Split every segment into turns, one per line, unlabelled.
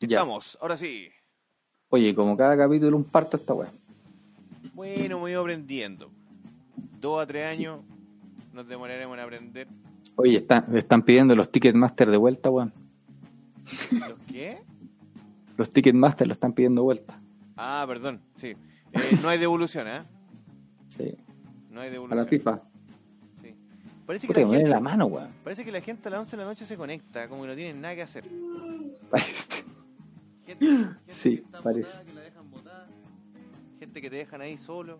Ya.
Vamos, ahora sí.
Oye, como cada capítulo un parto esta weá.
Bueno, me ido aprendiendo. Dos a tres años nos demoraremos en aprender.
Oye, están, están pidiendo los Ticketmaster de vuelta, weón.
¿Los qué?
Los Ticketmaster lo están pidiendo vuelta.
Ah, perdón, sí. Eh, no hay devolución, ¿eh?
Sí.
No hay
A
devolución.
la FIFA.
Sí. Parece, que
Puta,
la
me
gente,
la mano, weón.
parece que la gente a las 11 de la noche se conecta, como que no tienen nada que hacer.
Parece.
Gente, gente
Sí,
que está
parece.
botada, que la dejan botada. Gente que te dejan ahí solo.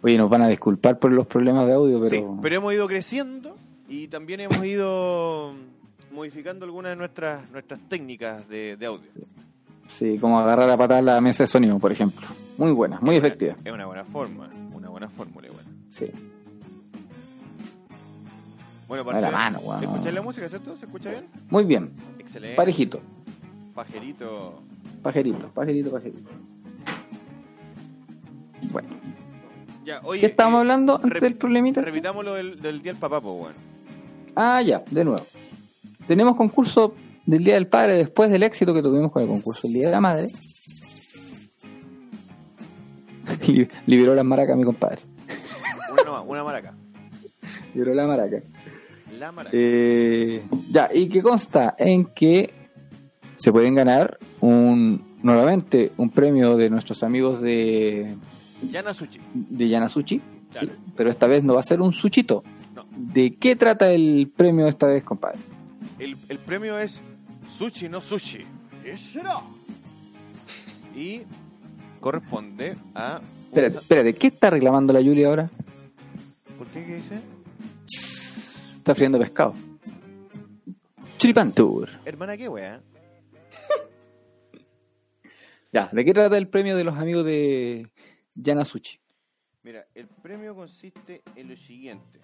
Oye, nos van a disculpar por los problemas de audio, pero...
Sí, pero hemos ido creciendo y también hemos ido modificando algunas de nuestras, nuestras técnicas de, de audio.
Sí, como agarrar a patar la mesa de sonido, por ejemplo. Muy buena, muy efectiva.
Es una buena forma, una buena fórmula. Bueno,
Sí.
Bueno
Dale la mano, weón.
¿escucháis la música, cierto? ¿Se escucha bien?
Muy bien.
Excelente.
Parejito.
Pajerito.
Pajerito, pajerito, pajerito. Bueno.
Ya, oye,
¿Qué estábamos
eh,
hablando antes del problemita?
Repitamos lo del, del día del papá, pues, bueno.
Ah, ya, de nuevo. Tenemos concurso del Día del Padre después del éxito que tuvimos con el concurso del Día de la Madre. Li- Liberó las maracas mi compadre.
Una, una maraca.
Liberó la maraca. Eh, ya, y que consta en que se pueden ganar un nuevamente un premio de nuestros amigos de,
Yana Sushi.
de Yanasuchi,
Claro.
¿sí? pero esta vez no va a ser un suchito.
No.
¿De qué trata el premio esta vez, compadre?
El, el premio es Sushi no Sushi. Y corresponde a...
Espérate, espérate, ¿qué está reclamando la Julia ahora?
¿Por qué? ¿Qué dice?
Está friendo pescado. Chiripan Tour.
Hermana, ¿qué wea?
Ya, ¿de qué trata el premio de los amigos de Yanasuchi?
Mira, el premio consiste en lo siguiente.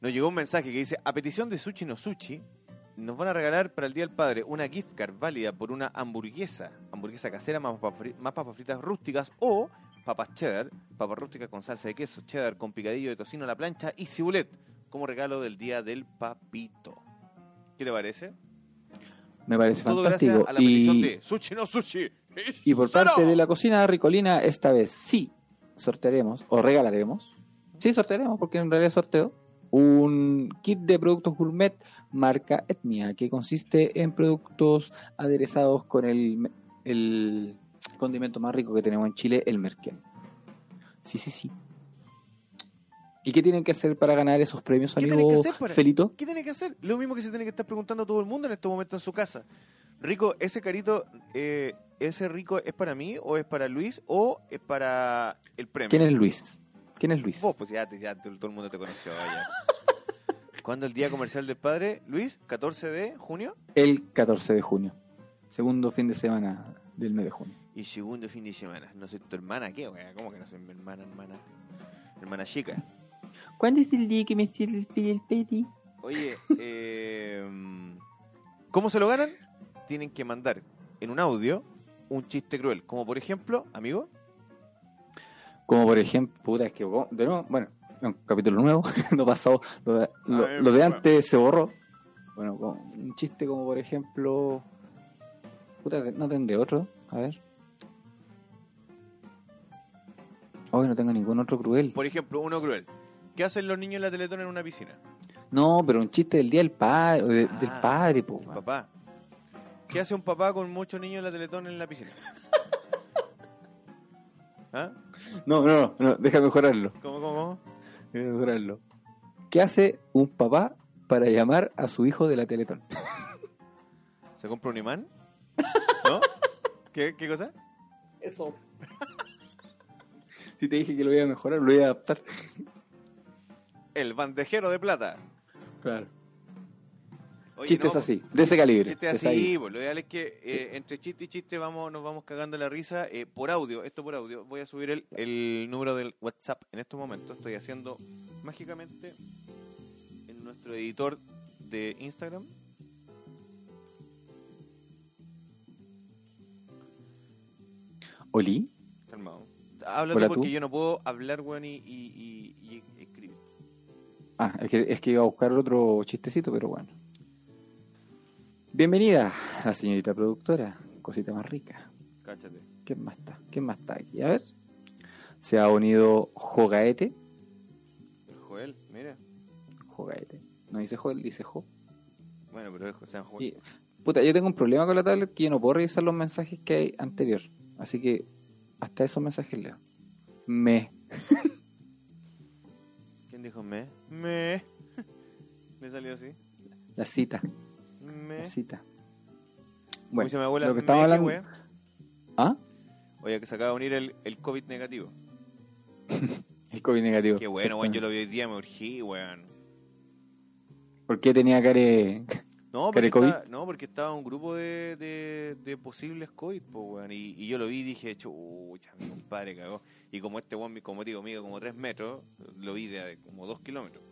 Nos llegó un mensaje que dice, a petición de Sushi no Sushi, nos van a regalar para el Día del Padre una gift card válida por una hamburguesa, hamburguesa casera más papas, fri- más papas fritas rústicas o papas cheddar, papas rústicas con salsa de queso, cheddar con picadillo de tocino a la plancha y cibulet como regalo del Día del Papito. ¿Qué te parece?
Me parece
Todo
fantástico.
gracias a la
Y,
de Sushi no Sushi.
y por parte de la cocina ricolina, esta vez sí sortearemos o regalaremos. Sí, sortearemos, porque en realidad es sorteo. Un kit de productos gourmet marca Etnia, que consiste en productos aderezados con el, el condimento más rico que tenemos en Chile, el merquén. Sí, sí, sí. ¿Y qué tienen que hacer para ganar esos premios,
¿Qué tienen que
amigo
hacer para-
Felito?
¿Qué tiene que hacer? Lo mismo que se tiene que estar preguntando todo el mundo en este momento en su casa. Rico, ¿ese carito, eh, ese rico es para mí o es para Luis o es para el premio?
¿Quién es Luis? ¿Quién es Luis?
Vos, pues ya, ya todo el mundo te conoció. ¿Cuándo el Día Comercial del Padre? Luis, 14 de junio
El 14 de junio. Segundo fin de semana del mes de junio.
Y segundo fin de semana. No soy tu hermana, ¿qué? wea? ¿Cómo que no soy mi hermana, hermana? Hermana chica.
¿Cuándo es el día que me pide el pedi?
Oye, eh, ¿cómo se lo ganan? Tienen que mandar en un audio un chiste cruel. Como por ejemplo, amigo,
Como por ejemplo, puta, es que de nuevo, bueno, un capítulo nuevo, no pasado, lo de, lo-
A ver,
lo de antes se borró. Bueno, un chiste como por ejemplo, puta, no tendré otro, a ver. Hoy no tengo ningún otro cruel.
por ejemplo, uno cruel. ¿Qué hacen los niños en la Teletón en una piscina?
No, pero un chiste del día del padre, de- del
Ah,
padre, po.
Papá. ¿Qué hace un papá con muchos niños en la Teletón en la piscina? ¿Ah?
No, no, no, déjame mejorarlo.
¿Cómo, cómo, cómo?
Déjame mejorarlo. ¿Qué hace un papá para llamar a su hijo de la Teletón?
¿Se compra un imán? ¿No? ¿Qué, qué cosa?
Eso. si te dije que lo iba a mejorar, lo iba a adaptar.
El bandejero de plata.
Claro.
Oye,
Chistes
no,
así, de ese calibre.
Chistes así,
ahí.
lo ideal es que eh, entre chiste y chiste vamos, nos vamos cagando la risa eh, por audio, esto por audio. Voy a subir el, el número del WhatsApp en estos momentos. Estoy haciendo mágicamente en nuestro editor de Instagram.
¿Oli?
Calmado.
Hola,
porque
tú.
yo no puedo hablar, weón, y, y- y- y escribir.
Ah, es que, es que iba a buscar otro chistecito, pero bueno. Bienvenida, la señorita productora. Cosita más rica.
Cáchate.
¿Quién más está? ¿Quién más está aquí? A ver. Se ha unido Jogaete.
El Joel, mira.
Jogaete. No dice Joel, dice Jo.
Bueno, pero es José Joel.
Y, puta, yo tengo un problema con la tablet que yo no puedo revisar los mensajes que hay anterior. Así que hasta esos mensajes leo. Me.
¿Quién dijo me? Me. Me salió así.
La cita.
Me.
La cita.
Como
Bueno,
dice mi abuela,
lo que
qué
hablando.
wea.
¿Ah?
Oye, que se acaba de unir el, el COVID negativo.
El COVID negativo.
Qué bueno, weón. Yo lo vi hoy día, me urgí, weón.
¿Por qué tenía care.?
No,
¿Care
porque estaba, no, porque estaba un grupo de, de, de posibles COVID, po, weón. Y, y yo lo vi y dije, chucha, mi compadre cagó. Y como este weón, como digo, mide como 3 metros, lo vi de como 2 kilómetros.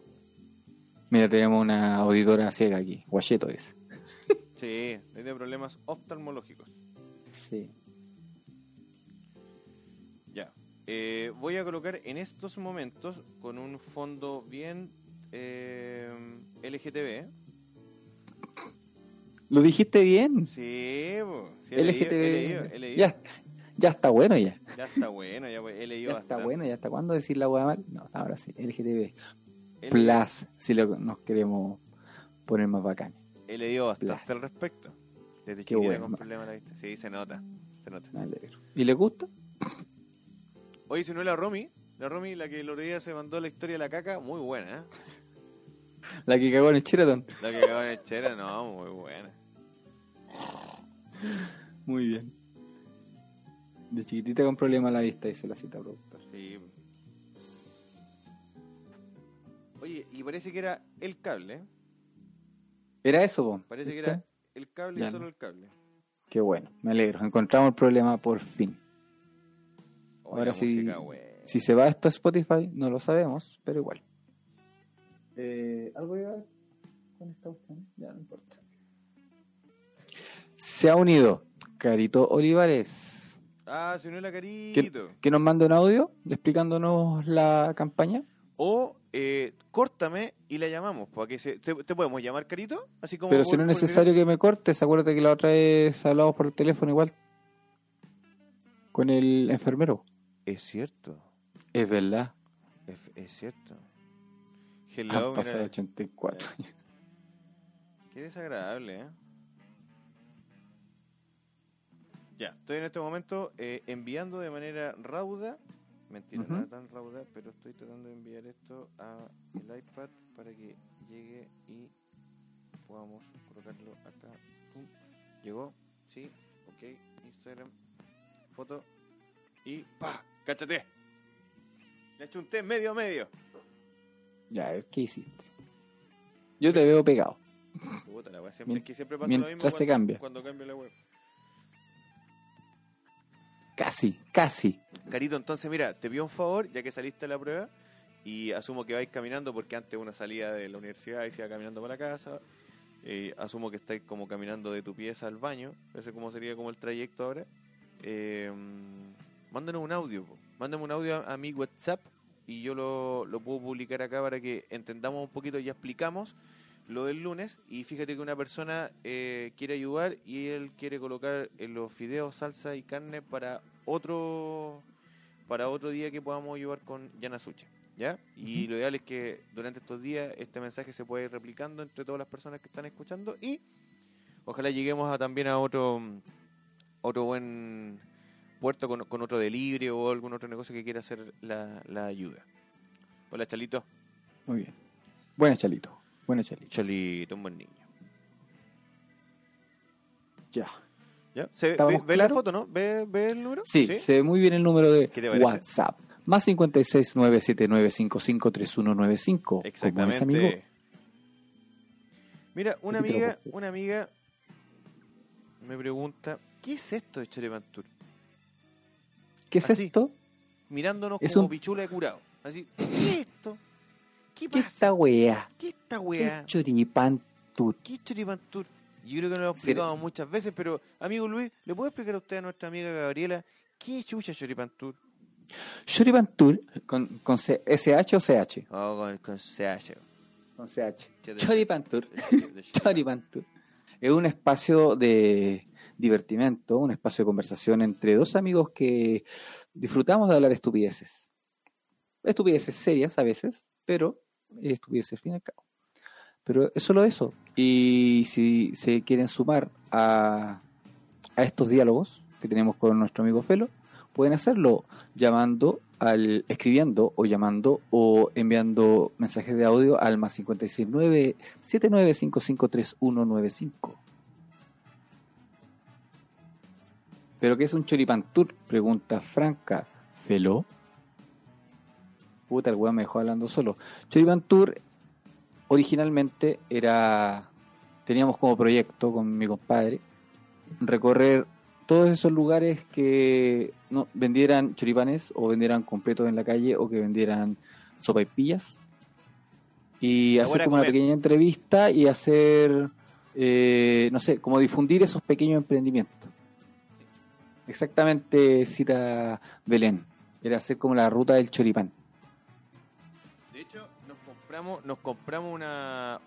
Mira, tenemos una auditora ciega aquí. Guacheto es.
Sí, tiene problemas oftalmológicos.
Sí.
Ya. Eh, voy a colocar en estos momentos con un fondo bien eh, LGTB.
¿Lo dijiste bien?
Sí, po. sí, he leído,
LGTB.
he leído, he leído.
Ya, ya está bueno ya.
Ya está bueno, ya he leído
Ya está
bastante.
bueno, ya está. ¿Cuándo decir la hueá mal? No, ahora sí. LGTB. Plus, si lo- nos queremos poner más bacán.
he leído bastante
Plus.
al respecto. Desde
Qué bueno.
con problemas de la vista. Sí, se nota. Se nota.
¿Y le gusta?
Oye, si no es la Romy, la Romy, la que el otro día se mandó la historia de la caca, muy buena, ¿eh?
La que cagó en el Sheraton.
La que acaba de chera, no, muy buena.
Muy bien. De chiquitita con problema a la vista, dice la cita productor.
Sí. Oye, y parece que era el cable, ¿eh?
¿Era eso, vos?
Parece que era el cable
Ya
y solo
no.
el cable.
Qué bueno, me alegro. Encontramos el problema por fin.
Oye,
Ahora sí,
güey.
Si se va esto a Spotify, no lo sabemos, pero igual. Eh, ¿Algo iba con esta opción? Ya no importa. Se ha unido Carito Olivares,
Ah, se unió la carito.
que nos manda un audio explicándonos la campaña.
O eh, córtame y la llamamos. Para que se, te, te podemos llamar carito? Así como
Pero
por-
si no es necesario que me cortes, acuérdate que la otra vez hablamos por teléfono igual con el enfermero.
Es cierto.
Es verdad,
Es, es cierto.
Han
Hello,
pasado
mira.
84 años.
Qué desagradable, ¿eh? Ya, estoy en este momento eh, enviando de manera rauda. Mentira, no
Ujú.
es tan rauda, pero estoy tratando de enviar esto a el iPad para que llegue y podamos colocarlo acá. Pum. Llegó, sí, ok, Instagram, foto y ¡pa! ¡Cáchate! Le he hecho un té medio medio.
Ya, ¿qué hiciste? Yo te veo pegado.
Puta la wea, siempre,
Mien-
es que siempre pasa lo mismo
mientras se
cuando,
cambia.
cuando cambia la web.
Casi, casi.
Carito, entonces mira, te pido un favor, ya que saliste a la prueba, y asumo que vais caminando, porque antes uno salía de la universidad y se iba caminando para la casa. eh, asumo que estáis como caminando de tu pieza al baño, ese como sería como el trayecto ahora. Eh, mándanos un audio, po. mándame un audio a, a mi WhatsApp y yo lo, lo puedo publicar acá para que entendamos un poquito y explicamos lo del lunes. Y fíjate que una persona eh, quiere ayudar y él quiere colocar en los fideos, salsa y carne para otro para otro día que podamos ayudar con Yana Suche. ¿Ya? Y lo ideal es que durante estos días este mensaje se pueda ir replicando entre todas las personas que están escuchando y ojalá lleguemos a, también a otro otro buen puerto con, con otro delivery o algún otro negocio que quiera hacer la, la ayuda. Hola Chalito.
Muy bien. Buena, Chalito. Buena, Chalito.
Chalito, un buen niño.
Ya.
¿Ya? ¿Se, ve,
¿Estamos
ve- ve la foto, no? ¿Ve, ve el número?
Sí, se ve muy bien el número de. WhatsApp. Más 56979553195. Como es, amigo.
Exactamente. Mira, una amiga, una amiga me pregunta, ¿qué es esto de Chorepantur?
¿Qué es
Así.
esto?
Mirándonos
Es
como
un-
pichula de curado. Así, ¿qué es esto? ¿Qué
¿Qué
pasa?
esta wea?
¿Qué esta
¿Qué
weá?
choripantur?
¿Qué es Choripantur? Yo creo que lo hemos
Sí.
explicado muchas veces, pero amigo Luis, ¿le puedo explicar a usted a nuestra amiga Gabriela qué es chucha Choripantur?
Choripantur con, con C- SH o CH.
Oh, con, con CH.
Con CH. Choripantur. Choripantur. Es un espacio de divertimento, un espacio de conversación entre dos amigos que disfrutamos de hablar estupideces. Estupideces serias a veces, pero estupideces al fin y al cabo. Pero es solo eso. Y si se quieren sumar a, a estos diálogos que tenemos con nuestro amigo Felo, pueden hacerlo llamando al escribiendo o llamando o enviando mensajes de audio al más 569 79553195. ¿Pero qué es un choripán tour? Pregunta Franca. ¿Felo? Puta, el weón me dejó hablando solo. Choripán Tour originalmente era. Teníamos como proyecto con mi compadre recorrer todos esos lugares que no vendieran choripanes o vendieran completos en la calle o que vendieran sopaipillas y
La
hacer
buena
como una pequeña entrevista y hacer eh, no sé como difundir esos pequeños emprendimientos exactamente cita Belén. Era hacer como la ruta del choripán.
De hecho, nos compramos, nos compramos una.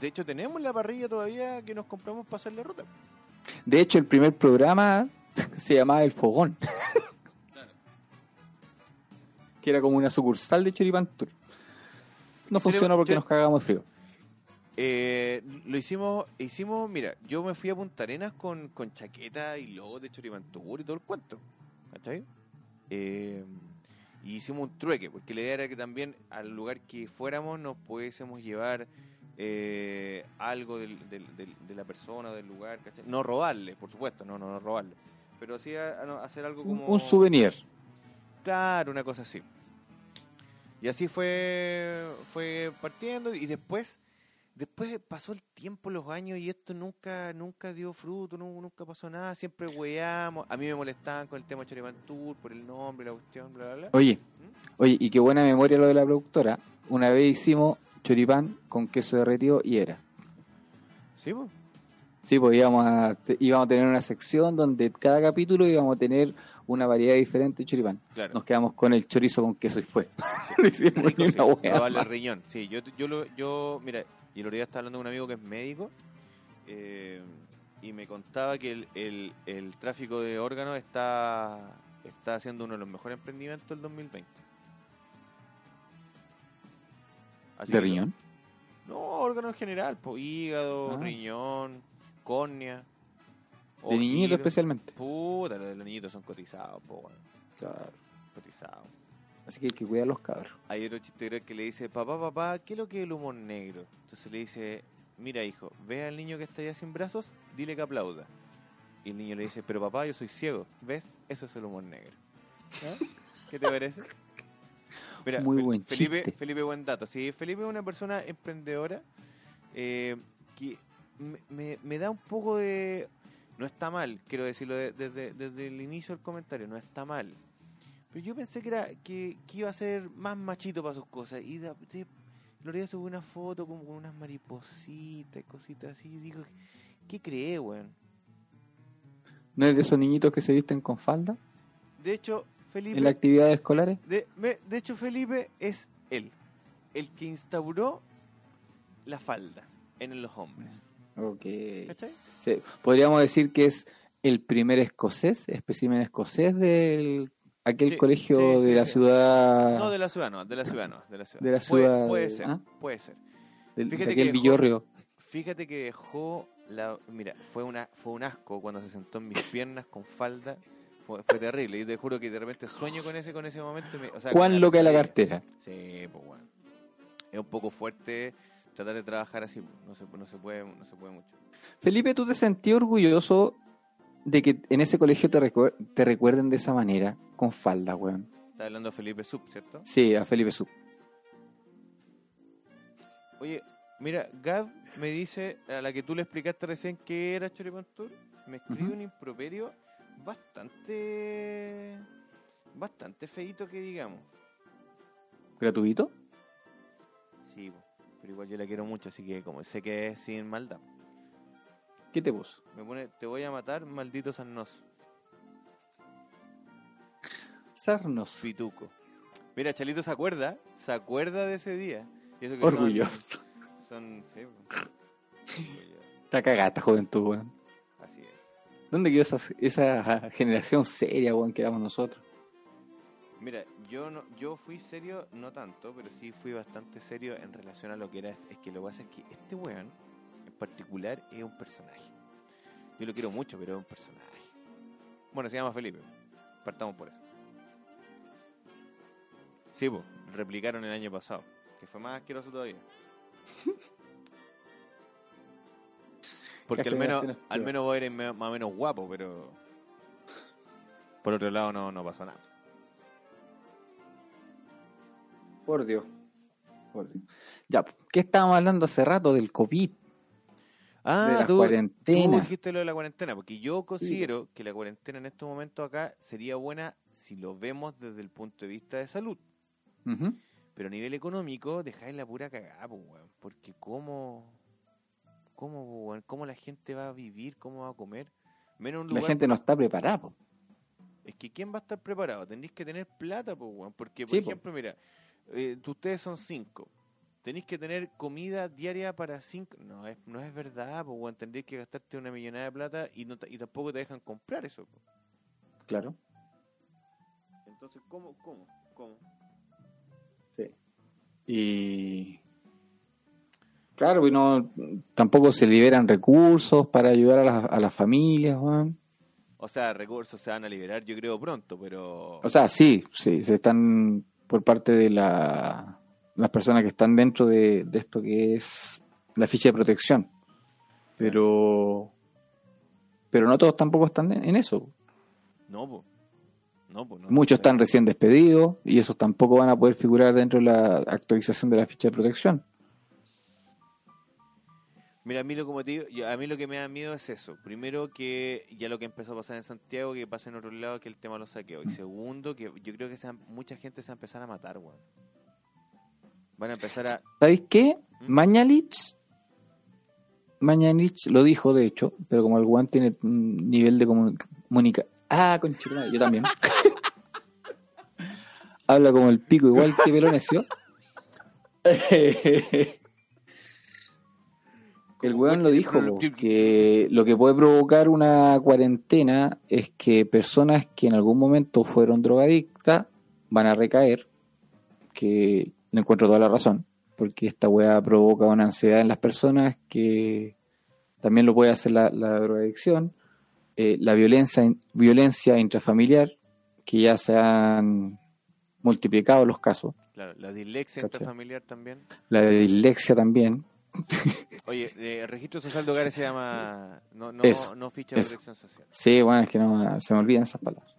De hecho, tenemos la parrilla todavía que nos compramos para hacer la ruta.
de hecho el primer programa se llamaba El Fogón. Que era como una sucursal de Choripán Tour. No funcionó porque nos cagamos de frío
Eh, lo hicimos, hicimos, mira, yo me fui a Punta Arenas con, con chaqueta y logo de Choripantur y todo el cuento. ¿Cachai? Eh, y hicimos un trueque, porque la idea era que también al lugar que fuéramos nos pudiésemos llevar eh, algo del- del- del- de la persona, del lugar, ¿cachai? No robarle, por supuesto, no, no, no robarle. Pero sí a- a- hacer algo como...
un souvenir
Claro, una cosa así. Y así fue, fue partiendo y después, después pasó el tiempo, los años y esto nunca, nunca dio fruto, nu- nunca pasó nada, siempre hueamos. A mí me molestaban con el tema Choripan Tour, por el nombre, la cuestión, bla, bla, bla.
Oye, oye, y qué buena memoria lo de la productora. Una vez hicimos choripán con queso derretido y era.
¿Sí, po?
Sí, pues íbamos a, íbamos a tener una sección donde cada capítulo íbamos a tener una variedad diferente de choripán.
Claro.
Nos quedamos con el chorizo con queso y fue. Hicimos
Rico, sí, riñón. Sí, yo, yo, lo, yo, mira, y el otro día estaba hablando con un amigo que es médico eh, y me contaba que el, el, el tráfico de órganos está, está haciendo uno de los mejores emprendimientos del 2020. Así
¿De
lo-
riñón?
No, órgano en general, po, hígado,
Ah.
riñón, córnea.
De niñito
ojito.
especialmente.
Puta, los, los niñitos son cotizados, po, weón,
Claro.
cotizados.
Así que hay que cuidar a los cabros.
Hay otro chiste que le dice, papá, papá, ¿qué es lo que es el humor negro? Entonces le dice, mira hijo, ve al niño que está allá sin brazos, dile que aplauda. Y el niño le dice, pero papá, yo soy ciego, ¿ves? Eso es el humor negro. ¿Qué te parece? Mira,
Muy
Fel-
buen
Felipe,
chiste.
Felipe, buen dato. Sí, Felipe es una persona emprendedora eh, que me, me- me da un poco de... No está mal, quiero decirlo de- desde, desde el inicio del comentario, no está mal. Pero yo pensé que era que, que iba a ser más machito para sus cosas. Y de, de, subió una foto como con unas maripositas y cositas así. Y digo, ¿qué cree, weón?
¿No es de esos niñitos que se visten con falda
De hecho, Felipe...
en las actividades escolares?
De, me- de hecho, Felipe es él, el que instauró la falda en los hombres.
Ok.
¿Cachai?
Sí, podríamos decir que es el primer escocés, espécimen escocés del aquel
Sí,
colegio
sí, sí,
de la ciudad
No, de la ciudad no, de la ciudad no, de la ciudad.
De la
Puede-
ciudad
Puede,
de-
ser,
¿ah?
puede ser.
del- de
fíjate que
aquel
dejó-
villorrio.
Fíjate que dejó la... Mira, fue, una, fue un asco cuando se sentó en mis piernas con falda. Fue, fue terrible. Y te juro que de repente sueño con ese, con ese momento. me- o sea,
¿Cuán loca la cartera?
Sí, pues bueno. Es un poco fuerte tratar de trabajar así. No se, no se, puede, no se puede mucho.
Felipe, ¿tú te sentías orgulloso de que en ese colegio te, recuer- te recuerden de esa manera, con falda, weón?
Está hablando Felipe Sub, ¿cierto?
Sí, a Felipe Sub.
Oye, mira, Gab me dice, a la que tú le explicaste recién que era Choripan Tour, me escribe un improperio bastante. bastante feito que digamos.
¿Gratuito?
Sí, pero igual yo la quiero mucho, así que como sé que es sin maldad.
¿Qué te puso?
Me pone, te voy a matar, maldito sarnoso,
Sarnos.
pituco. Mira, Chalito se acuerda, se acuerda de ese día. Y eso que son-
Orgulloso.
son. Sí.
Está cagada esta juventud, weón.
Así es.
¿Dónde quedó esa, esa generación seria, weón, que éramos nosotros?
Mira, yo no, yo fui serio, no tanto, pero sí fui bastante serio en relación a lo que era. Es que lo que pasa es que este weón, particular, es un personaje. Yo lo quiero mucho, pero es un personaje. Bueno, se llama Felipe. Partamos por eso. Sí, pues, replicaron el año pasado, que fue más asqueroso todavía. Porque al menos, al menos vos eres más o menos guapo, pero por otro lado no, no pasó nada.
Por Dios. Por Dios. Ya, ¿qué estábamos hablando hace rato del COVID?
Ah,
de la
tú,
cuarentena.
tú dijiste lo de la cuarentena, porque yo considero que la cuarentena en estos momentos acá sería buena si lo vemos desde el punto de vista de salud. Pero a nivel económico, dejáis la pura cagada, pues, weón. Porque cómo, cómo, weón, cómo la gente va a vivir, cómo va a comer. Menos un
La
lugar.
gente no está preparada, po.
Es que ¿quién va a estar preparado? Tendréis que tener plata, pues, weón. Porque, por
Sí, po.
ejemplo, mira, eh, ustedes son cinco. Tenéis que tener comida diaria para cinco. No es, no es verdad, pues. Tendréis que gastarte una millonada de plata y, no, y tampoco te dejan comprar eso. po.
Claro.
Entonces, ¿cómo? ¿Cómo? ¿Cómo?
Sí. Y. Claro, pues no, tampoco se liberan recursos para ayudar a las, a las familias, weón.
O sea, recursos se van a liberar, yo creo, pronto, pero...
O sea, sí, sí, se están por parte de la, las personas que están dentro de, de esto que es la ficha de protección. Pero pero no todos tampoco están en, eso.
No, pues. No, no.
Muchos están recién despedidos y esos tampoco van a poder figurar dentro de la actualización de la ficha de protección.
Mira, a mí, lo, como te digo, yo- a mí lo que me da miedo es eso. Primero, que ya lo que empezó a pasar en Santiago, que pasa en otro lado, que el tema de los saqueos. Y segundo, que yo creo que se van- mucha gente se va a empezar a matar, weón. Van a empezar a...
¿Sabéis qué?
¿Mm?
Mañalich, Mañalich lo dijo, de hecho, pero como el Juan tiene un nivel de comunicación. Ah, conchita, yo también. Habla como el pico, igual que Pelonesio. el weón lo dijo, po, que lo que puede provocar una cuarentena es que personas que en algún momento fueron drogadictas van a recaer, que le encuentro toda la razón, porque esta weá provoca una ansiedad en las personas que también lo puede hacer la, la drogadicción, eh, la violencia, violencia intrafamiliar, que ya se han multiplicado los casos,
Claro, la dislexia intrafamiliar también.
la dislexia también,
Oye, eh, registro social de hogares se llama... No, no,
Eso,
no ficha de protección social.
sí, bueno, es que no se me olvidan esas palabras.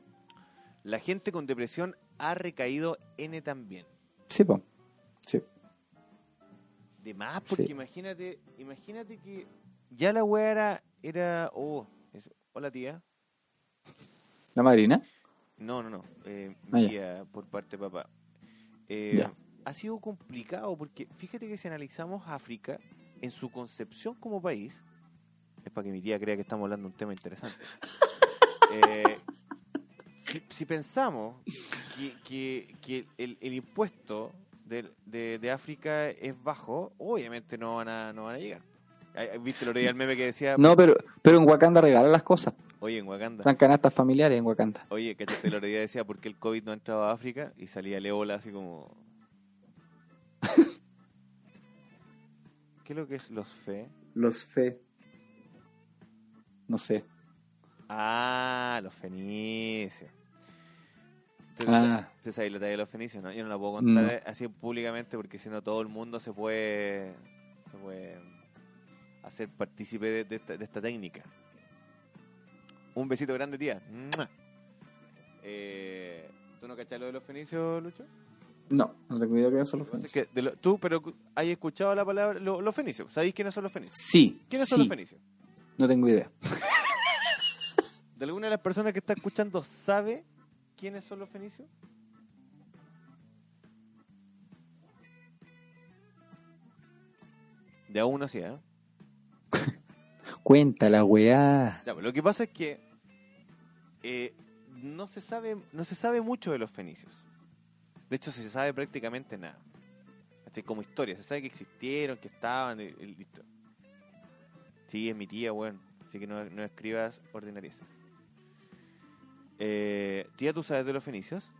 La gente con depresión ha recaído N también.
Sí, pues, sí.
De más, porque
Sí.
imagínate, imagínate que ya la weá era, era oh, es- hola tía.
La madrina,
No, no, no, eh,
Ah,
mi
ya.
tía por parte de papá. Eh,
Ya.
Ha sido complicado porque fíjate que si analizamos África en su concepción como país, es para que mi tía crea que estamos hablando de un tema interesante. Eh, si, si pensamos que, que- que el, el impuesto de, de- de África es bajo, obviamente no van a, no van a llegar. ¿Viste lo el meme que decía?
no, pero, pero en Wakanda regalan las cosas,
Oye, en Wakanda.
están canastas familiares en Wakanda.
Oye, ¿cachaste la día decía por qué el COVID no ha entrado a África? Y salía el ébola así como... ¿Qué es lo que es los fe?
Los fe, no sé.
Ah, los fenicios. ¿Usted
Ah.
¿Usted sabe la talla de los fenicios? No, yo no la puedo contar
No.
así públicamente porque si no todo el mundo se puede, se puede hacer partícipe de, de esta, de esta técnica. Un besito grande, tía. Eh, ¿Tú no cachas lo de los fenicios, Lucho?
No, no tengo idea de qué son los
es
fenicios.
que de lo- tú, pero has escuchado la palabra lo- los fenicios. ¿Sabéis quiénes son los fenicios?
Sí,
¿Quiénes
sí,
son los fenicios?
no tengo idea.
¿De alguna de las personas que está escuchando sabe quiénes son los fenicios? De aún así, ¿eh?
Cuenta la weá.
Ya, pues, lo que pasa es que eh, no, se sabe, no se sabe mucho de los fenicios. De hecho, se sabe prácticamente nada. ¿cachai? Como historia. Se sabe que existieron, que estaban, y- y listo. Sí, es mi tía, weón. Así que no, no escribas ordinarieces. Eh, tía, ¿tú sabes de los fenicios?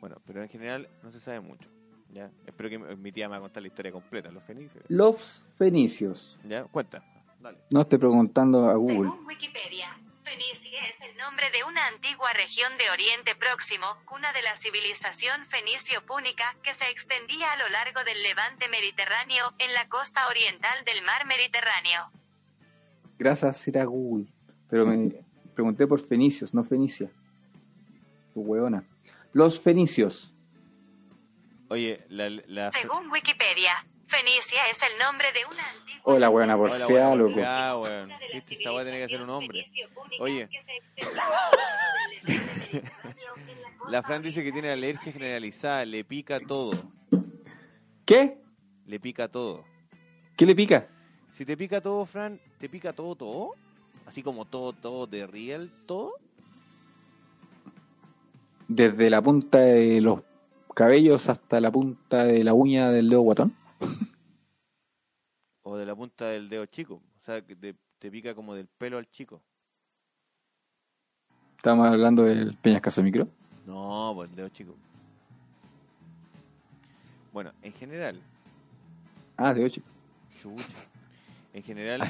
Bueno, pero en general no se sabe mucho. ¿ya? Espero que mi tía me va a contar la historia completa, los fenicios.
Los fenicios.
¿Ya? Cuenta. Dale.
No estoy preguntando a Google.
Según Wikipedia, Fenicia es el nombre de una antigua región de Oriente Próximo, cuna de la civilización fenicio-púnica que se extendía a lo largo del levante mediterráneo en la costa oriental del mar Mediterráneo.
Gracias, era Google. Pero me pregunté por fenicios, no fenicia. Tu hueona. Los fenicios.
Oye, la... la
Según Wikipedia, Fenicia es el nombre de una antigua
Hola, buena por
Hola,
fea,
buena
loco.
porfiada, weón. Viste, esa weá tiene que ser un hombre. Oye.
La
Fran dice que tiene alergia generalizada, le pica todo.
¿Qué?
Le pica todo.
¿Qué le pica?
Si te pica todo, Fran, ¿te pica todo, todo? Así como todo, todo de real, todo.
Desde la punta de los cabellos hasta la punta de la uña del dedo guatón.
O de la punta del dedo chico. O sea, que te, te pica como del pelo al chico.
Estamos hablando del peñascaso micro.
No, pues el dedo chico. Bueno, en general,
Ah, de 8.
chucha. En general,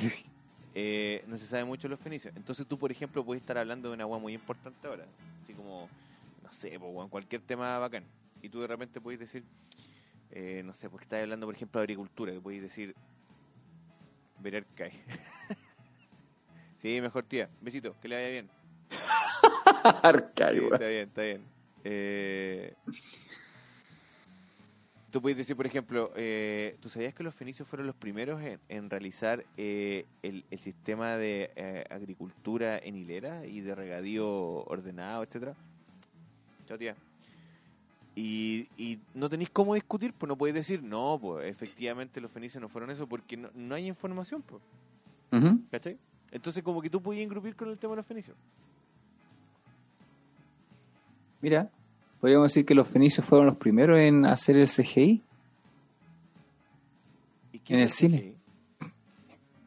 eh, no se sabe mucho de los fenicios. Entonces tú, por ejemplo, puedes estar hablando de una agua muy importante ahora. Así como, no sé, pues, cualquier tema bacán. Y tú de repente puedes decir, eh, no sé, porque estás hablando, por ejemplo, de agricultura. Que puedes decir, Verarcay. sí, mejor tía. Besito, que le vaya bien. Sí, está bien, está bien. Eh, tú puedes decir, por ejemplo, eh, ¿tú sabías que los fenicios fueron los primeros en, en realizar eh, el, el sistema de eh, agricultura en hilera y de regadío ordenado, etcétera? Chao, tía. Y, y no tenéis cómo discutir, pues no podéis decir, no, pues efectivamente los fenicios no fueron eso, porque no, no hay información, pues. ¿cachai? Entonces como que tú podías engrupir con el tema de los fenicios.
Mira, podríamos decir que los fenicios fueron los primeros en hacer el CGI,
¿Y qué
En el cine.
CGI?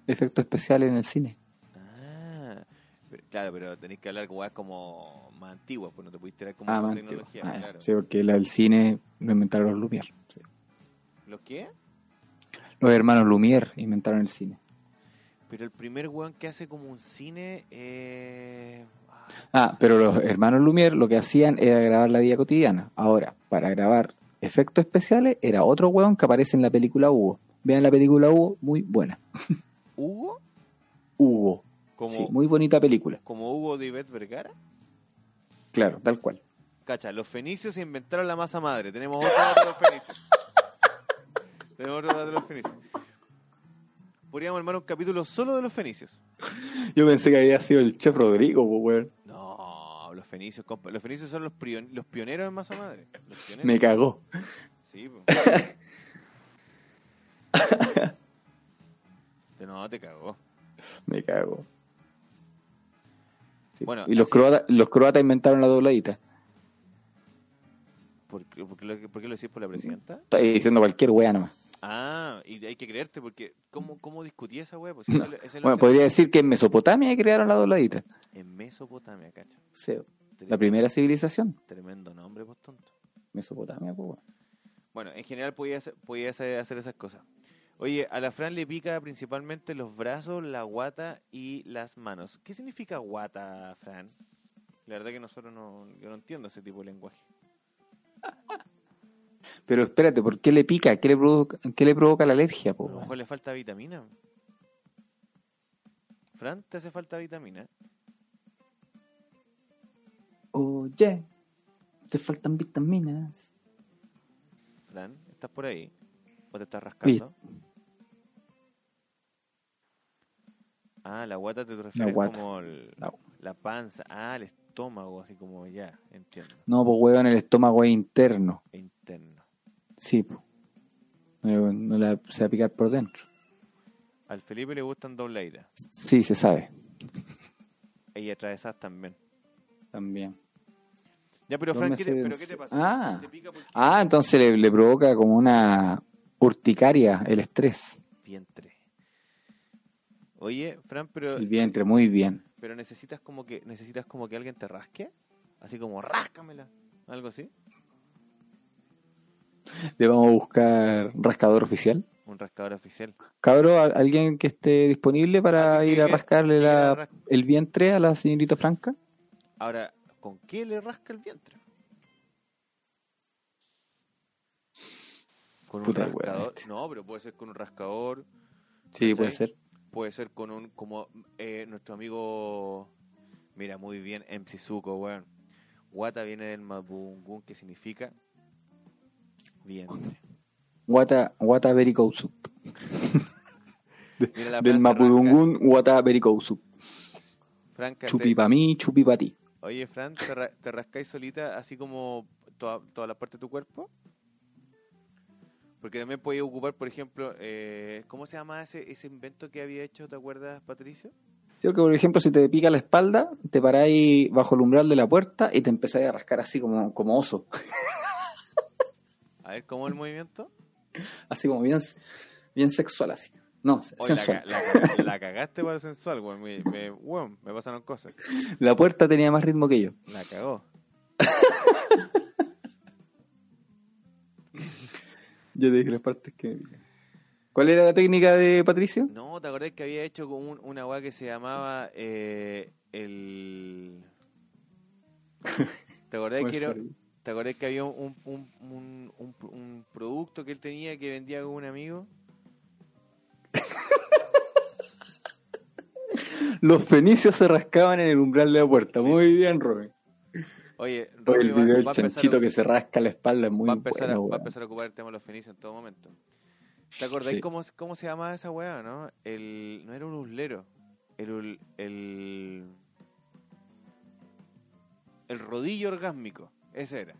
efectos especiales en el cine.
Ah, pero- claro, pero tenéis que hablar con como más antiguas, pues no te podéis tirar como
Ah, más
tecnología,
Ah,
claro.
Sí, porque la- el cine lo inventaron los Lumière. Sí.
¿Los qué?
Los hermanos Lumière inventaron el cine.
Pero el primer weón que hace como un cine. Eh...
Ah, pero los hermanos Lumière lo que hacían era grabar la vida cotidiana. Ahora, para grabar efectos especiales, era otro weón que aparece en la película Hugo. Vean la película Hugo, muy buena.
¿Hugo?
Hugo.
Como,
Sí, muy bonita película.
como Hugo de Ivette Vergara.
Claro, tal cual.
Cacha, los fenicios inventaron la masa madre. Tenemos otro dato de los fenicios. Tenemos otro dato de los fenicios. Podríamos armar un capítulo solo de los fenicios.
Yo pensé que había sido el chef Rodrigo, pues, weón.
Los fenicios, compa. Los fenicios son los, prion- los pioneros en masa madre. Los.
Me cagó.
Sí. Te- no, te cagó.
Me cago. Sí.
Bueno,
y los
así-
croatas, los croatas inventaron la dobladita.
¿Por qué, por qué lo, por qué lo decís por la presidenta?
Estoy diciendo cualquier wea nomás.
Ah, y hay que creerte, porque ¿cómo, cómo discutí esa wea? Pues lo
Bueno, podría decir que en Mesopotamia crearon la dobladita.
En Mesopotamia, cacha.
Sí, la primera civilización.
Tremendo nombre, pues tonto.
Mesopotamia, pues, weón.
Bueno, en general podía hacer, podía hacer esas cosas. Oye, a la Fran le pica principalmente los brazos, la guata y las manos. ¿Qué significa guata, Fran? La verdad que nosotros no, yo no entiendo ese tipo de lenguaje.
Pero espérate, ¿por qué le pica? ¿Qué le provoca, qué le provoca la alergia,
A
po,
lo
weón?
mejor le falta vitamina. Fran, ¿te hace falta vitamina?
Oye, te faltan vitaminas.
Fran, ¿estás por ahí? ¿O te estás rascando? Ah, la guata te refieres
guata.
como el-
La-
la panza. Ah, el estómago, así como ya, entiendo.
No, pues weón, el estómago es interno.
Interno.
Sí. No, no la, se va a picar por dentro.
Al Felipe le gustan dobladitas.
Sí, se sabe.
Y atravesadas también.
También.
Ya, pero
Dos
Fran, ¿qué te, pero
de
¿qué te
encierro.
pasa?
Ah.
¿Te pica porque
Ah, entonces le, le provoca como una urticaria el estrés.
vientre? Oye, Fran, pero,
El vientre, muy bien.
pero necesitas como que necesitas como que alguien te rasque, así como ráscamela, algo así,
Le vamos a buscar rascador oficial.
un rascador oficial.
Cabro, ¿a- ¿alguien que esté disponible para ir a rascarle la-
ras-
el vientre a la señorita Franca?
Ahora, ¿con qué le rasca el vientre? Con un
Puta
rascador.
este.
No, pero puede ser con un rascador,
Sí, puede ser.
puede ser con un como eh, nuestro amigo mira muy bien MC Zuko, weón. Wata viene del Mapudungun que significa vientre.
Wata Berikousu.
Mira la
Del
rasca- Franca, te-
Chupi pa' mí, chupi pa' ti.
Oye, Fran, ¿te, ra- te rascáis solita así como toda, toda la parte de tu cuerpo? Porque también podía ocupar, por ejemplo, eh, ¿cómo se llama ese, ese invento que había hecho, te acuerdas, Patricio?
Sí, porque, por ejemplo, si te pica la espalda, te paráis bajo el umbral de la puerta y te empezáis a rascar así como, como oso.
A ver, ¿cómo el movimiento?
Así como bien, bien sexual, así. No, sensual.
la ca- la cagaste para sensual, weón. Me, me, weón, me pasaron cosas.
La puerta tenía más ritmo que yo.
La cagó.
Yo te dije las partes que. ¿Cuál era la técnica de Patricio?
No, ¿te acordás que había hecho con un- una weá que se llamaba eh, el... ¿Te acordás que era, ¿Te acordás que había un, un, un, un, un producto que él tenía que vendía con un amigo?
Los fenicios se rascaban en el umbral de la puerta. Muy bien, Robin.
Oye, Romy
el video del
va a
chanchito que se rasca la espalda es muy
va, a empezar a, va a empezar a ocupar el tema de los fenicios en todo momento. ¿Te acordás
Sí.
cómo, cómo se llamaba esa weá, no? El, no era un uslero. El, el, el rodillo orgásmico. Ese era.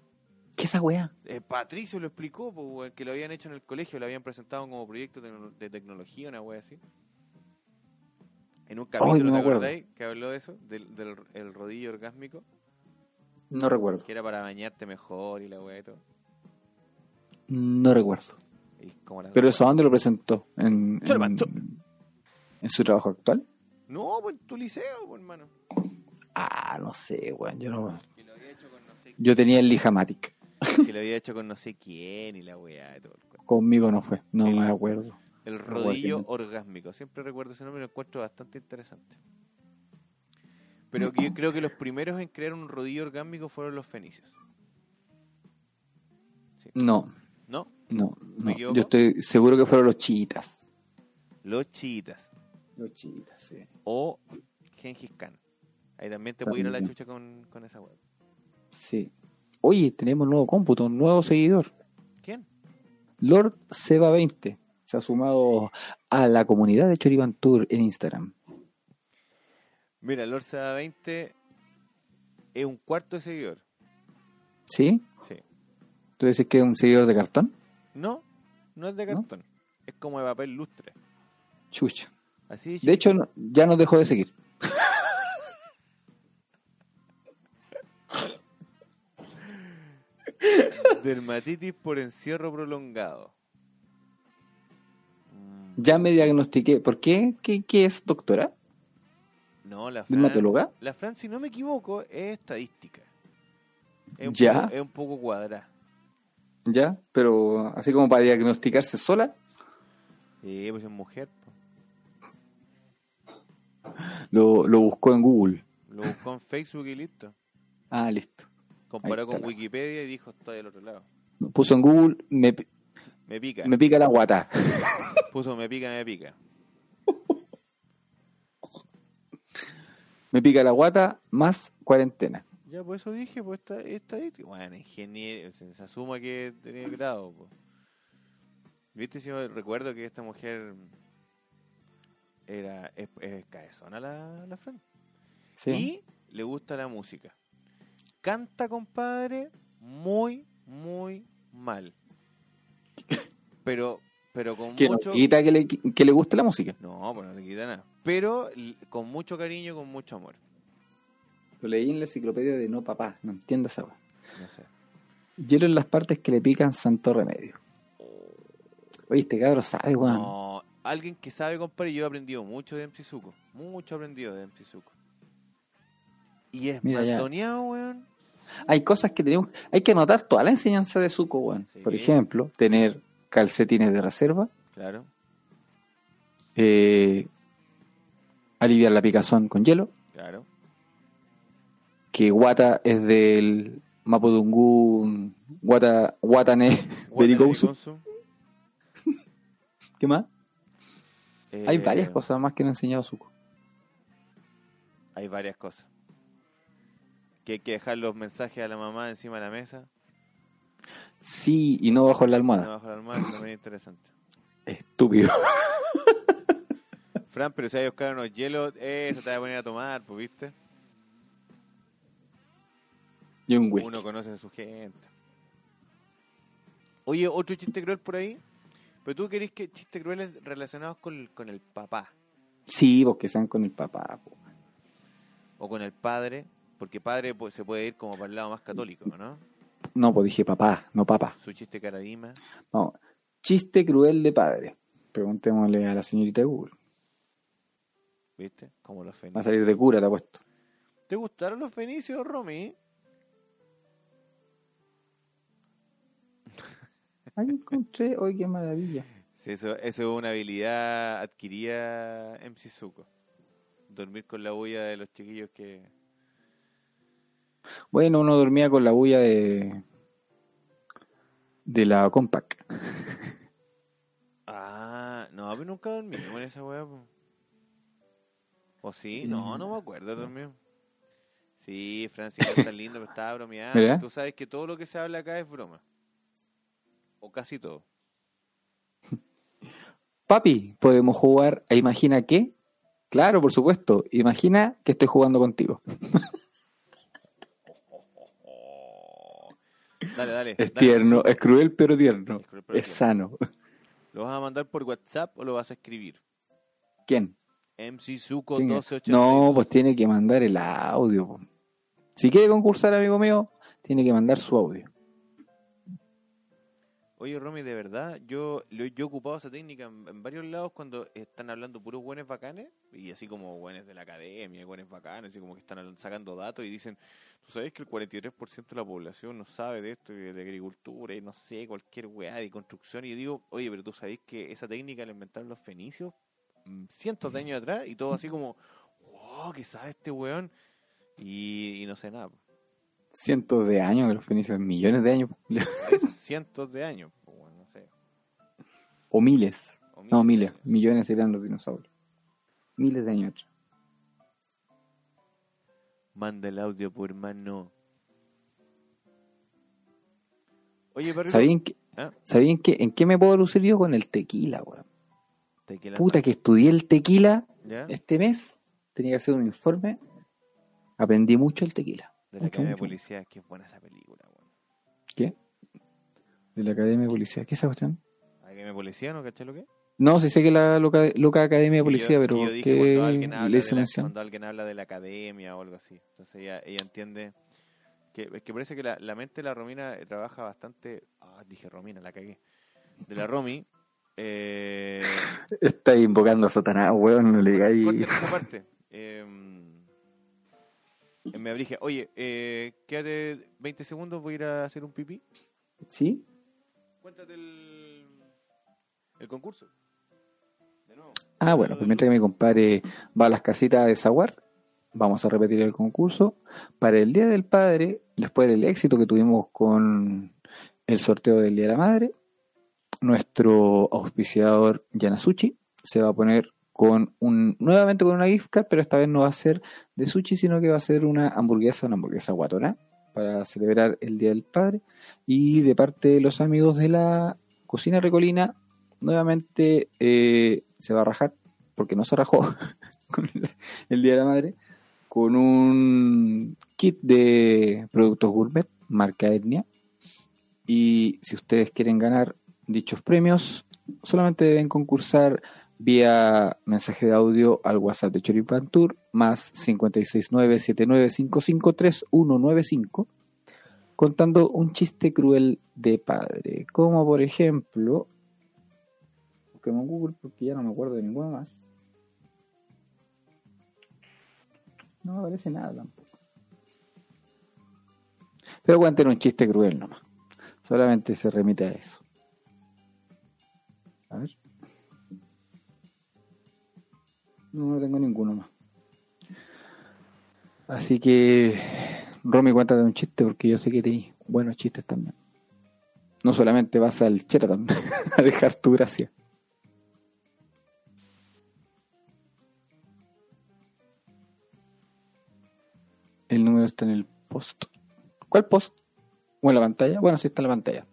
¿Qué es esa weá?
Eh, Patricio lo explicó, po, que lo habían hecho en el colegio, lo habían presentado como proyecto de, tecnología, una wea así. En un capítulo,
no me
¿te acordáis? Que habló de eso, del, del el rodillo orgásmico,
No recuerdo.
que era para bañarte mejor y la wea y todo.
No recuerdo.
Y como la-
Pero eso, ¿a dónde lo presentó? ¿En, en su trabajo actual?
No, pues en tu liceo, pues, hermano.
Ah, no sé, weón. Yo, no...
Que lo había hecho con no sé
yo tenía el Lijamatic.
que lo había hecho con no sé quién y la weá y todo.
Conmigo no fue. No
El-
me acuerdo.
El
No,
rodillo
que
orgásmico. Siempre recuerdo ese nombre y lo encuentro bastante interesante. Pero yo creo que los primeros en crear un rodillo orgásmico fueron los fenicios.
No,
¿No?
no.
¿Me
no. Yo estoy seguro que fueron los chiitas.
Los chiitas.
Los chiitas, sí.
O Gengis Khan. Ahí también te puede ir a la chucha con, con esa web.
Sí. Oye, tenemos nuevo cómputo, un nuevo seguidor.
¿Quién?
Lord Seba 20 se ha sumado a la comunidad de Choriban Tour en Instagram.
Mira, Lord Seda 20 es un cuarto de seguidor.
¿Sí?
Sí.
¿Tú dices que es un seguidor de cartón?
No, no es de
¿No?
cartón. Es como de papel lustre.
Chucha.
Así
De hecho, no- ya nos dejó de seguir.
Dermatitis por encierro prolongado. Mm,
Ya me diagnostiqué. ¿Por qué? ¿Qué, qué es, doctora?
No, la Fran,
¿Dermatóloga?
la Fran, si no me equivoco, es estadística. Es un
Ya.
Poco, es un poco cuadrada.
Ya, pero así como para diagnosticarse sola,
Sí, pues es mujer.
lo, lo buscó en Google.
Lo buscó en Facebook y listo.
Ah, listo.
Comparó con Wikipedia y dijo, estoy al otro lado.
Puso en Google, me,
Me pica.
me pica la guata.
Puso, me pica, me pica.
Me pica la guata más cuarentena.
Ya, por eso dije, pues esta estadística. Bueno, ingeniero, se, se asuma que tenía grado. po. ¿Viste? Si yo recuerdo que esta mujer era es, es cabezona la, la Fran.
Sí.
Y le gusta la música. Canta, compadre, muy, muy mal. Pero, pero con
Que no
mucho...
quita que le, que le guste la música.
No, pues no le quita nada. Pero con mucho cariño, con mucho amor.
Lo leí en la enciclopedia de No Papá. No entiendo esa weá.
No sé.
Hielo en las partes que le pican santo remedio. Oye, este cabro sabe, weón.
No, alguien que sabe, compadre, yo he aprendido mucho de MC. Mucho aprendido de MC. Y es
Mira, ya.
mandoneado, weón.
Hay cosas que tenemos. Hay que anotar toda la enseñanza de Zuko, weón.
Sí.
Por ejemplo, tener calcetines de reserva,
Claro.
eh, aliviar la picazón con hielo,
Claro.
que Wata es del Mapudungun, Wata, Watane Berikousu. ¿Qué más? Hay
Eh,
varias cosas más que no ha enseñado Zuko.
Hay varias cosas. Que hay que dejar los mensajes a la mamá encima de la mesa.
Sí, y no bajo la almohada.
Debajo de la almohada, también es interesante.
Estúpido.
Fran, pero si hay buscar unos hielos, eso te va a poner a tomar, pues, ¿viste?
Y un whisky.
Uno conoce a su gente. Oye, otro chiste cruel por ahí. Pero tú querés que chistes crueles relacionados con, con el papá
Sí, porque sean con el papá. po.
o con el padre, porque padre pues, se puede ir como para el lado más católico, ¿no?
No, pues dije papá, no papá.
Su chiste caradima.
No. Chiste cruel de padre. Preguntémosle a la señorita de Google.
¿Viste? Como los
Va a
fenicios.
salir de cura, te ha puesto.
¿Te gustaron los fenicios, Romy?
Ahí encontré, hoy qué maravilla.
Sí, eso, eso es una habilidad adquirida en Zuko. Dormir con la bulla de los chiquillos que...
Bueno, uno dormía con la bulla de de la Compact.
Ah, no, pero nunca dormimos en esa weá. ¿O sí? No, no me acuerdo dormir. Sí, Francisco está lindo, pero estaba bromeando.
¿Verdad?
Tú sabes que todo lo que se habla acá es broma. O casi todo.
Papi, podemos jugar a Imagina qué? Claro, por supuesto. Imagina que estoy jugando contigo.
Dale, dale.
Es
dale,
tierno, es cruel pero tierno.
Es cruel, pero
Es
tierno.
sano.
¿Lo vas a mandar por WhatsApp o lo vas a escribir?
¿Quién?
MC
¿Quién?
1282.
No, pues tiene que mandar el audio. po. Si quiere concursar, amigo mío, tiene que mandar su audio.
Oye, Romy, de verdad, yo, yo he ocupado esa técnica en, en varios lados cuando están hablando puros buenos bacanes, y así como buenos de la academia, buenos bacanes, así como que están sacando datos y dicen, tú sabes que el 43% de la población no sabe de esto, de agricultura, y no sé, cualquier weá de construcción, y yo digo, oye, pero tú sabes que esa técnica la inventaron los fenicios mm, cientos de años atrás, y todo así como, wow, ¿qué sabe este weón? Y, y no sé nada.
Cientos de años, que los fenicios, millones de años.
Eso, cientos de años, pues, bueno, no sé.
O miles.
o
No, miles. Millones serían los dinosaurios. Miles de años.
Manda el audio por mano. Oye, pero
¿Sabían que,
¿Ah?
¿Sabían que, en qué me puedo lucir yo con el tequila, weón?
Tequila
Puta que estudié el tequila
¿Ya?
este mes. Tenía que hacer un informe. Aprendí mucho el tequila.
De la
mucho,
de. Policía, que es buena esa película, weón.
¿Qué? De la Academia de Policía. ¿Qué es esa cuestión?
Academia de Policía, ¿no caché lo que?
No, sí sé que la loca, loca Academia de
Que
Policía,
yo-
pero
que yo dije
¿qué
cuando alguien habla
le
la-? Cuando alguien habla de la academia o algo así. Entonces ella, ella entiende que es que parece que la, la mente de la Romina eh, trabaja bastante. Ah, dije Romina, la cagué. De la Romy. Eh,
Está invocando a Satanás, weón, no le digáis.
Esa parte. Eh, me abrige. Oye, eh, quédate 20 segundos, voy a ir a hacer un pipí.
¿Sí?
Cuéntate el, el concurso. De nuevo.
Ah, bueno, pues mientras que mi compadre va a las casitas de Zaguar, vamos a repetir el concurso. Para el Día del Padre, después del éxito que tuvimos con el sorteo del Día de la Madre, nuestro auspiciador Yanasuchi se va a poner con un nuevamente con una gift card, pero esta vez no va a ser de sushi, sino que va a ser una hamburguesa, una hamburguesa guatona para celebrar el Día del Padre. Y de parte de los amigos de la cocina recolina, nuevamente eh, se va a rajar, porque no se rajó el Día de la Madre, con un kit de productos gourmet, marca Etnia. Y si ustedes quieren ganar dichos premios, solamente deben concursar vía mensaje de audio al WhatsApp de Choripan Tour, más 569-7955-3195, contando un chiste cruel de padre. Como por ejemplo. Pokémon Google, porque ya no me acuerdo de ninguno más. No me aparece nada tampoco. Pero cuenten un chiste cruel nomás. Solamente se remite a eso. A ver. No, no tengo ninguno más. Así que, Romy, cuéntate un chiste porque yo sé que tenéis buenos chistes también. No solamente vas al Sheraton a dejar tu gracia. El número está en el post. ¿Cuál post? ¿O en la pantalla? Bueno, sí está en la pantalla.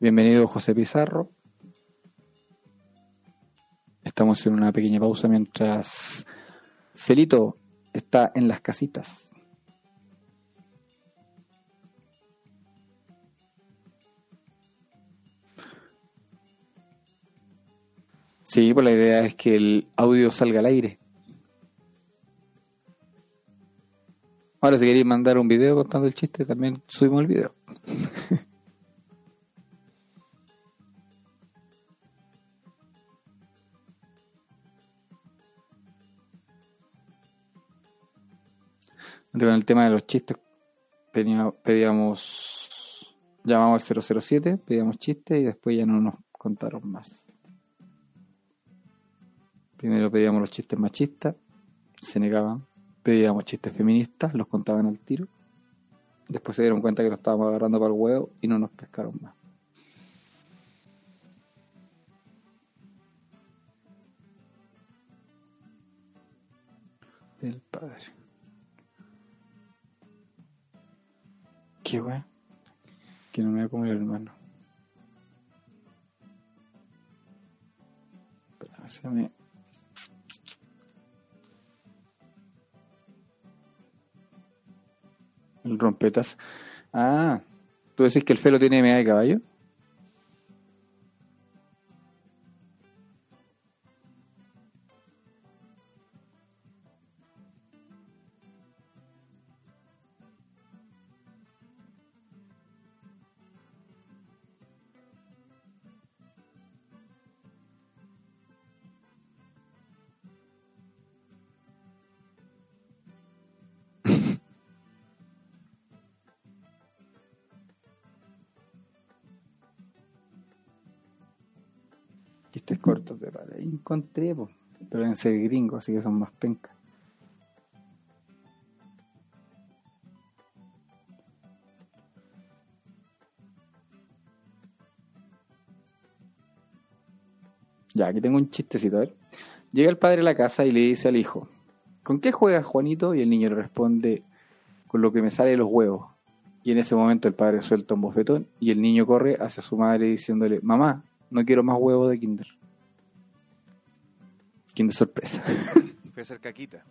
Bienvenido José Pizarro. Estamos en una pequeña pausa mientras Felito está en las casitas. Sí, pues la idea es que el audio salga al aire. Ahora si queréis mandar un video contando el chiste, también subimos el video. Con el tema de los chistes, pedía- pedíamos, llamamos al 007, pedíamos chistes y después ya no nos contaron más. Primero pedíamos los chistes machistas, se negaban. Pedíamos chistes feministas, los contaban al tiro. Después se dieron cuenta que nos estábamos agarrando para el huevo y no nos pescaron más. Del padre. Qué weá. Que no me voy a comer el hermano. Espera, se me- El rompetas. Ah, ¿tú decís que el felo tiene media de caballo? Cortos de. Ahí encontré, pero en ser gringo, así que son más pencas. Ya, aquí tengo un chistecito, a ver. Llega el padre a la casa y le dice al hijo, ¿con qué juegas Juanito? Y el niño le responde, con lo que me sale de los huevos. Y en ese momento el padre suelta un bofetón y el niño corre hacia su madre diciéndole, mamá, no quiero más huevos de Kinder. Kinder sorpresa.
Fue a hacer caquita.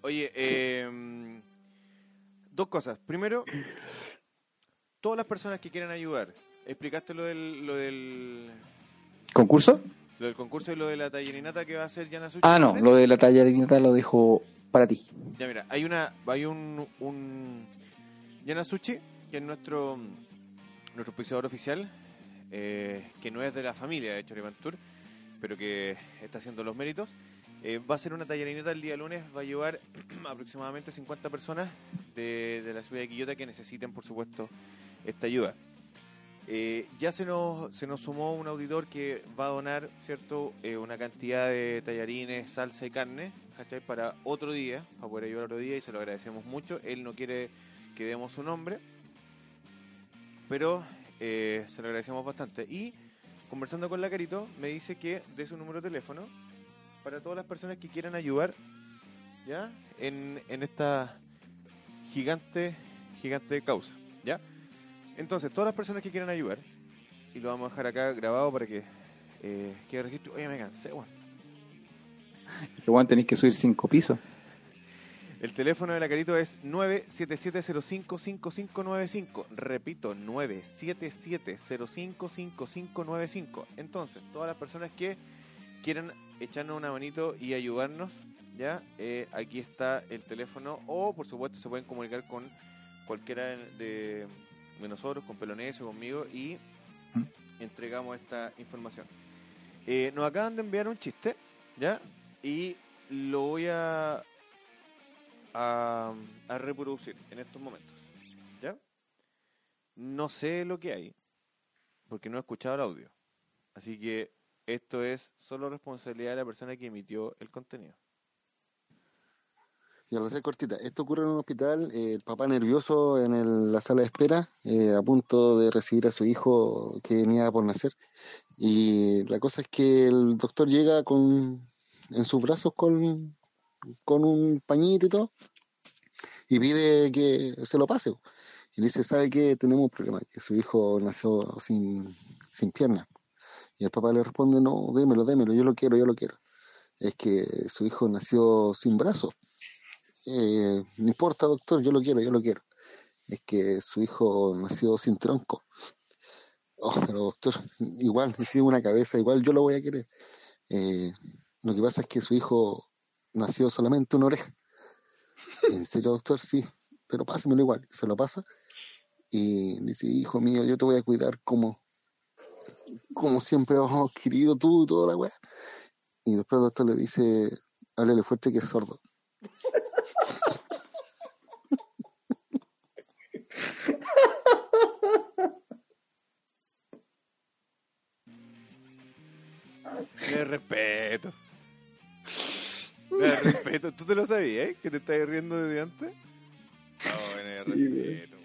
Oye, eh, dos cosas. Primero, todas las personas que quieran ayudar, explicaste lo del, lo del,
¿Concurso?
lo del concurso y lo de la tallerinata que va a hacer Yana Suchi.
Ah, no, lo de la tallarineta lo dejo para ti.
Ya mira, hay una, hay un, un Yana Suchi, que es nuestro, nuestro oficial, eh, que no es de la familia de Choripan Tour, pero que está haciendo los méritos. Eh, va a ser una tallarineta el día lunes, va a llevar aproximadamente 50 personas de, la ciudad de Quillota que necesiten, por supuesto, esta ayuda. Eh, ya se nos, se nos sumó un auditor que va a donar, ¿cierto?, una cantidad de tallarines, salsa y carne, ¿cachai?, para otro día, para poder ayudar otro día, y se lo agradecemos mucho. Él no quiere que demos su nombre, pero eh, se lo agradecemos bastante. Y conversando con la Carito, me dice que de su número de teléfono para todas las personas que quieran ayudar, ¿ya?, en, en esta gigante, gigante causa, ¿ya? Entonces, todas las personas que quieran ayudar, y lo vamos a dejar acá grabado para que eh, quede registro. Oye, me cansé, weón.
Que bueno, tenéis que subir cinco pisos.
El teléfono de la Carito es 977055595. Repito, 977055595. Entonces, todas las personas que quieran echarnos una manito y ayudarnos, ¿ya? Eh, aquí está el teléfono o, por supuesto, se pueden comunicar con cualquiera de, de nosotros, con Pelonesio, conmigo y
¿Mm?
entregamos esta información. Eh, nos acaban de enviar un chiste, ¿ya? Y lo voy a, a, a reproducir en estos momentos, ¿ya? No sé lo que hay, porque no he escuchado el audio. Así que esto es solo responsabilidad de la persona que emitió el contenido.
Ya lo sé cortita. Esto ocurre en un hospital, eh, el papá nervioso en el- la sala de espera, eh, a punto de recibir a su hijo que venía por nacer. Y la cosa es que el doctor llega con en sus brazos con, con un pañito y todo, y pide que se lo pase. Y le dice, ¿sabe qué? Tenemos un problema, que su hijo nació sin, sin piernas. Y el papá le responde, no, démelo, démelo, yo lo quiero, yo lo quiero. Es que su hijo nació sin brazos. Eh, no importa, doctor, yo lo quiero, yo lo quiero. Es que su hijo nació sin tronco. Oh, pero doctor, igual, si una cabeza, igual yo lo voy a querer. Eh, lo que pasa es que su hijo nació solamente una oreja. ¿En serio, doctor? Sí, pero pásemelo igual. Se lo pasa y dice, hijo mío, yo te voy a cuidar como, como siempre hemos querido tú y toda la weá. Y después el doctor le dice, háblale fuerte que es sordo.
Me respeto. Respeto. ¿Tú te lo sabías, eh? ¿Que te estás riendo desde antes? No, me
Sí,
respeto,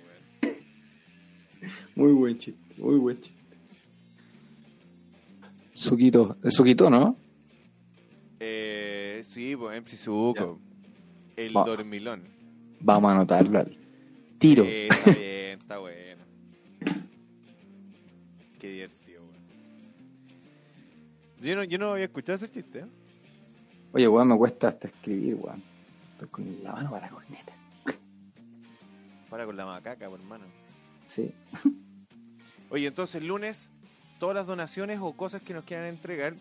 weón.
Muy buen chiste, muy buen chiste. Suquito, es Suquito, ¿no?
Eh, sí, pues MC Zuko. El
Va.
dormilón.
Vamos a anotarlo al tiro.
Sí, está bien, está bueno. Qué divertido, weón. Yo no, yo no había escuchado ese chiste, ¿eh?
Oye, weón, me cuesta hasta escribir, weón. Estoy con la mano para la corneta.
Para con la macaca, por hermano.
Sí.
Oye, entonces lunes, todas las donaciones o cosas que nos quieran entregar,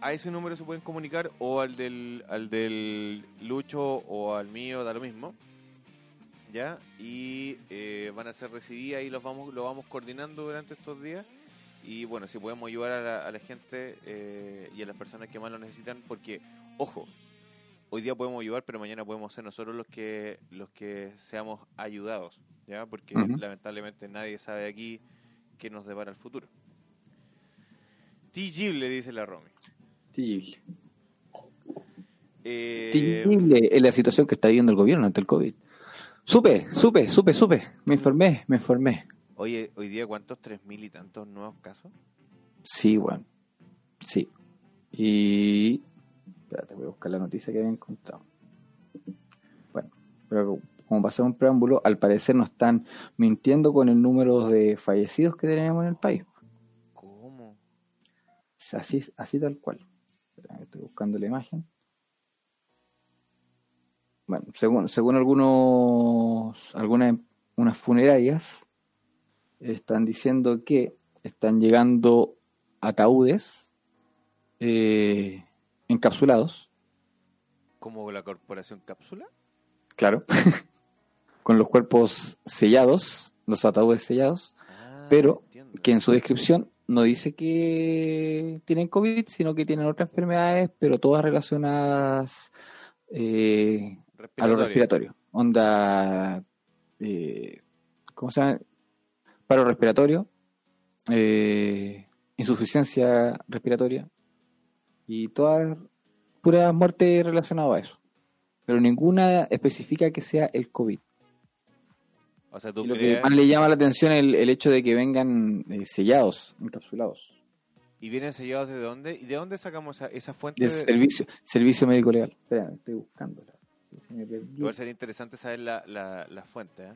a ese número se pueden comunicar o al del, al del Lucho o al mío, da lo mismo. ¿Ya? Y eh, van a ser recibidas y los vamos, lo vamos coordinando durante estos días. Y bueno, si podemos ayudar a la, a la gente eh, y a las personas que más lo necesitan, porque, ojo, hoy día podemos ayudar, pero mañana podemos ser nosotros los que los que seamos ayudados, ¿ya? Porque lamentablemente nadie sabe aquí qué nos depara el futuro. Tigible, dice la Romy.
Terrible.
Eh,
Terrible es la situación que está viviendo el gobierno ante el COVID. Supe, supe, supe, supe. Me informé, me informé.
oye, hoy día, ¿cuántos? ¿Tres mil y tantos nuevos casos?
Sí, weón. Sí. Y. Espérate, voy a buscar la noticia que había encontrado. Bueno, pero como pasé un preámbulo, al parecer nos están mintiendo con el número de fallecidos que tenemos en el país.
¿Cómo?
Así, así tal cual. Espera, Estoy buscando la imagen. Bueno, según, según algunos, algunas unas funerarias, están diciendo que están llegando ataúdes eh, encapsulados,
¿Como la corporación cápsula?
claro, con los cuerpos sellados, los ataúdes sellados,
Ah,
Pero
entiendo.
que en su descripción no dice que tienen COVID, sino que tienen otras enfermedades, pero todas relacionadas eh, a lo respiratorio. Onda, eh, ¿cómo se llama? Paro respiratorio, eh, insuficiencia respiratoria y todas puras muertes relacionadas a eso. Pero ninguna especifica que sea el COVID.
O sea, tú
Y lo que más le llama la atención es el, el hecho de que vengan eh, sellados, encapsulados.
¿Y vienen sellados de dónde? ¿Y de dónde sacamos esa, esa fuente?
Del
de-
servicio, servicio médico legal. Espera, estoy buscándola.
Igual sería interesante saber la, la, la fuente, ¿eh?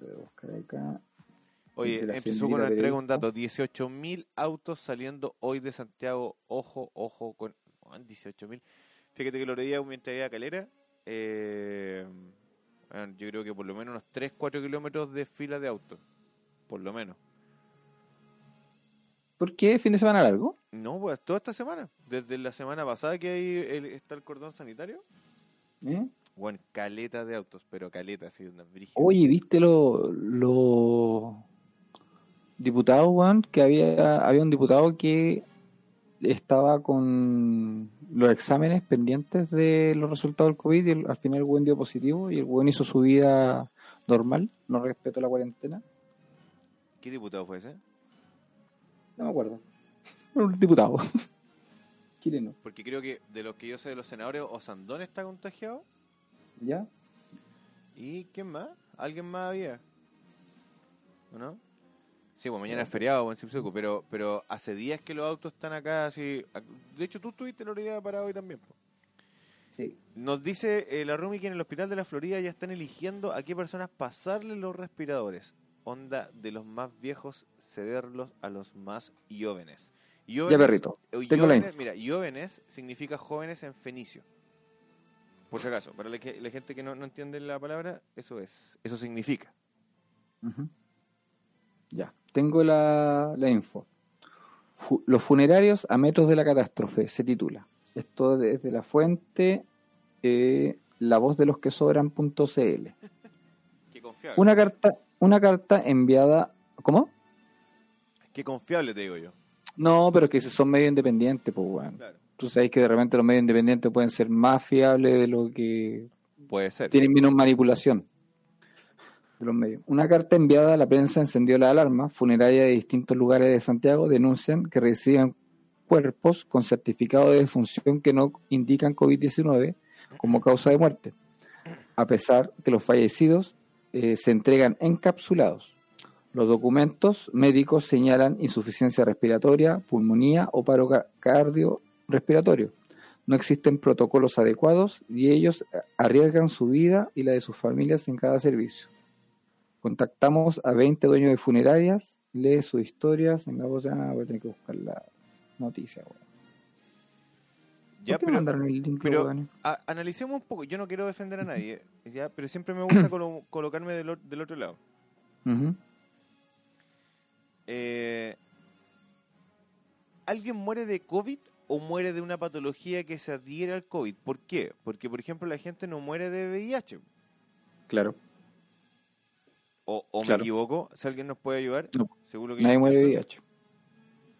Voy a buscar acá.
Oye, empezó con una entrega un dato. 18.000 autos saliendo hoy de Santiago. Ojo, ojo con... Juan, 18.000. Fíjate que lo leía mientras iba a Calera. Eh, bueno, yo creo que por lo menos unos 3, 4 kilómetros de fila de autos. Por lo menos.
¿Por qué? ¿Fin de semana largo?
No, pues toda esta semana. Desde la semana pasada que ahí el- está el cordón sanitario.
¿Eh?
Bueno, caleta de autos, pero caleta, así, una brígida.
Oye, ¿viste los lo diputados, weón? Que había, había un diputado que estaba con los exámenes pendientes de los resultados del COVID y el- al final el buen dio positivo y el buen hizo su vida normal, no respetó la cuarentena.
¿Qué diputado fue ese?
No me acuerdo. Un diputado. Chileno.
Porque creo que de los que yo sé de los senadores, Osandón está contagiado.
¿Ya?
¿Y quién más? ¿Alguien más había? ¿O no? Sí, pues mañana es feriado en Cipseco, pero, pero hace días que los autos están acá así. De hecho, tú estuviste la orilla parado hoy también. po.
Sí.
Nos dice eh, la Rumi que en el hospital de la Florida ya están eligiendo a qué personas pasarle los respiradores. Onda de los más viejos cederlos a los más jóvenes.
Ya, perrito.
eh,
Tengo la
jóvenes-. Mira, jóvenes significa jóvenes en fenicio. Por si acaso, para la, que- la gente que no, no entiende la palabra, eso es, eso significa.
Ya, tengo la, la info. Fu- los funerarios a metros de la catástrofe, se titula. Esto desde la fuente eh, la voz de los que sobran.cl. Una carta, una carta enviada. ¿Cómo?
Qué confiable te digo yo.
No, pero que si son medios independientes, pues bueno.
Claro.
Tú sabes que de repente los medios independientes pueden ser más fiables de lo que
Puede ser.
tienen menos manipulación de los medios. Una carta enviada a la prensa encendió la alarma. Funeraria de distintos lugares de Santiago denuncian que reciben cuerpos con certificado de defunción que no indican COVID-19 como causa de muerte, a pesar que los fallecidos eh, se entregan encapsulados. Los documentos médicos señalan insuficiencia respiratoria, pulmonía o paro ca- cardiorrespiratorio. No existen protocolos adecuados y ellos arriesgan su vida y la de sus familias en cada servicio. Contactamos a 20 dueños de funerarias, lee sus historias, en la voz Ana, voy a tener que buscar la noticia.
Ya,
¿Por qué
pero,
el link,
pero a- analicemos un poco. Yo no quiero defender a nadie, ya, pero siempre me gusta colo- colocarme del, otro lado. Eh, ¿Alguien muere de COVID o muere de una patología que se adhiere al COVID? ¿Por qué? Porque, por ejemplo, la gente no muere de VIH.
Claro,
¿O, o
Claro.
me equivoco? Si alguien nos puede ayudar.
No.
Lo que
nadie muere de. VIH.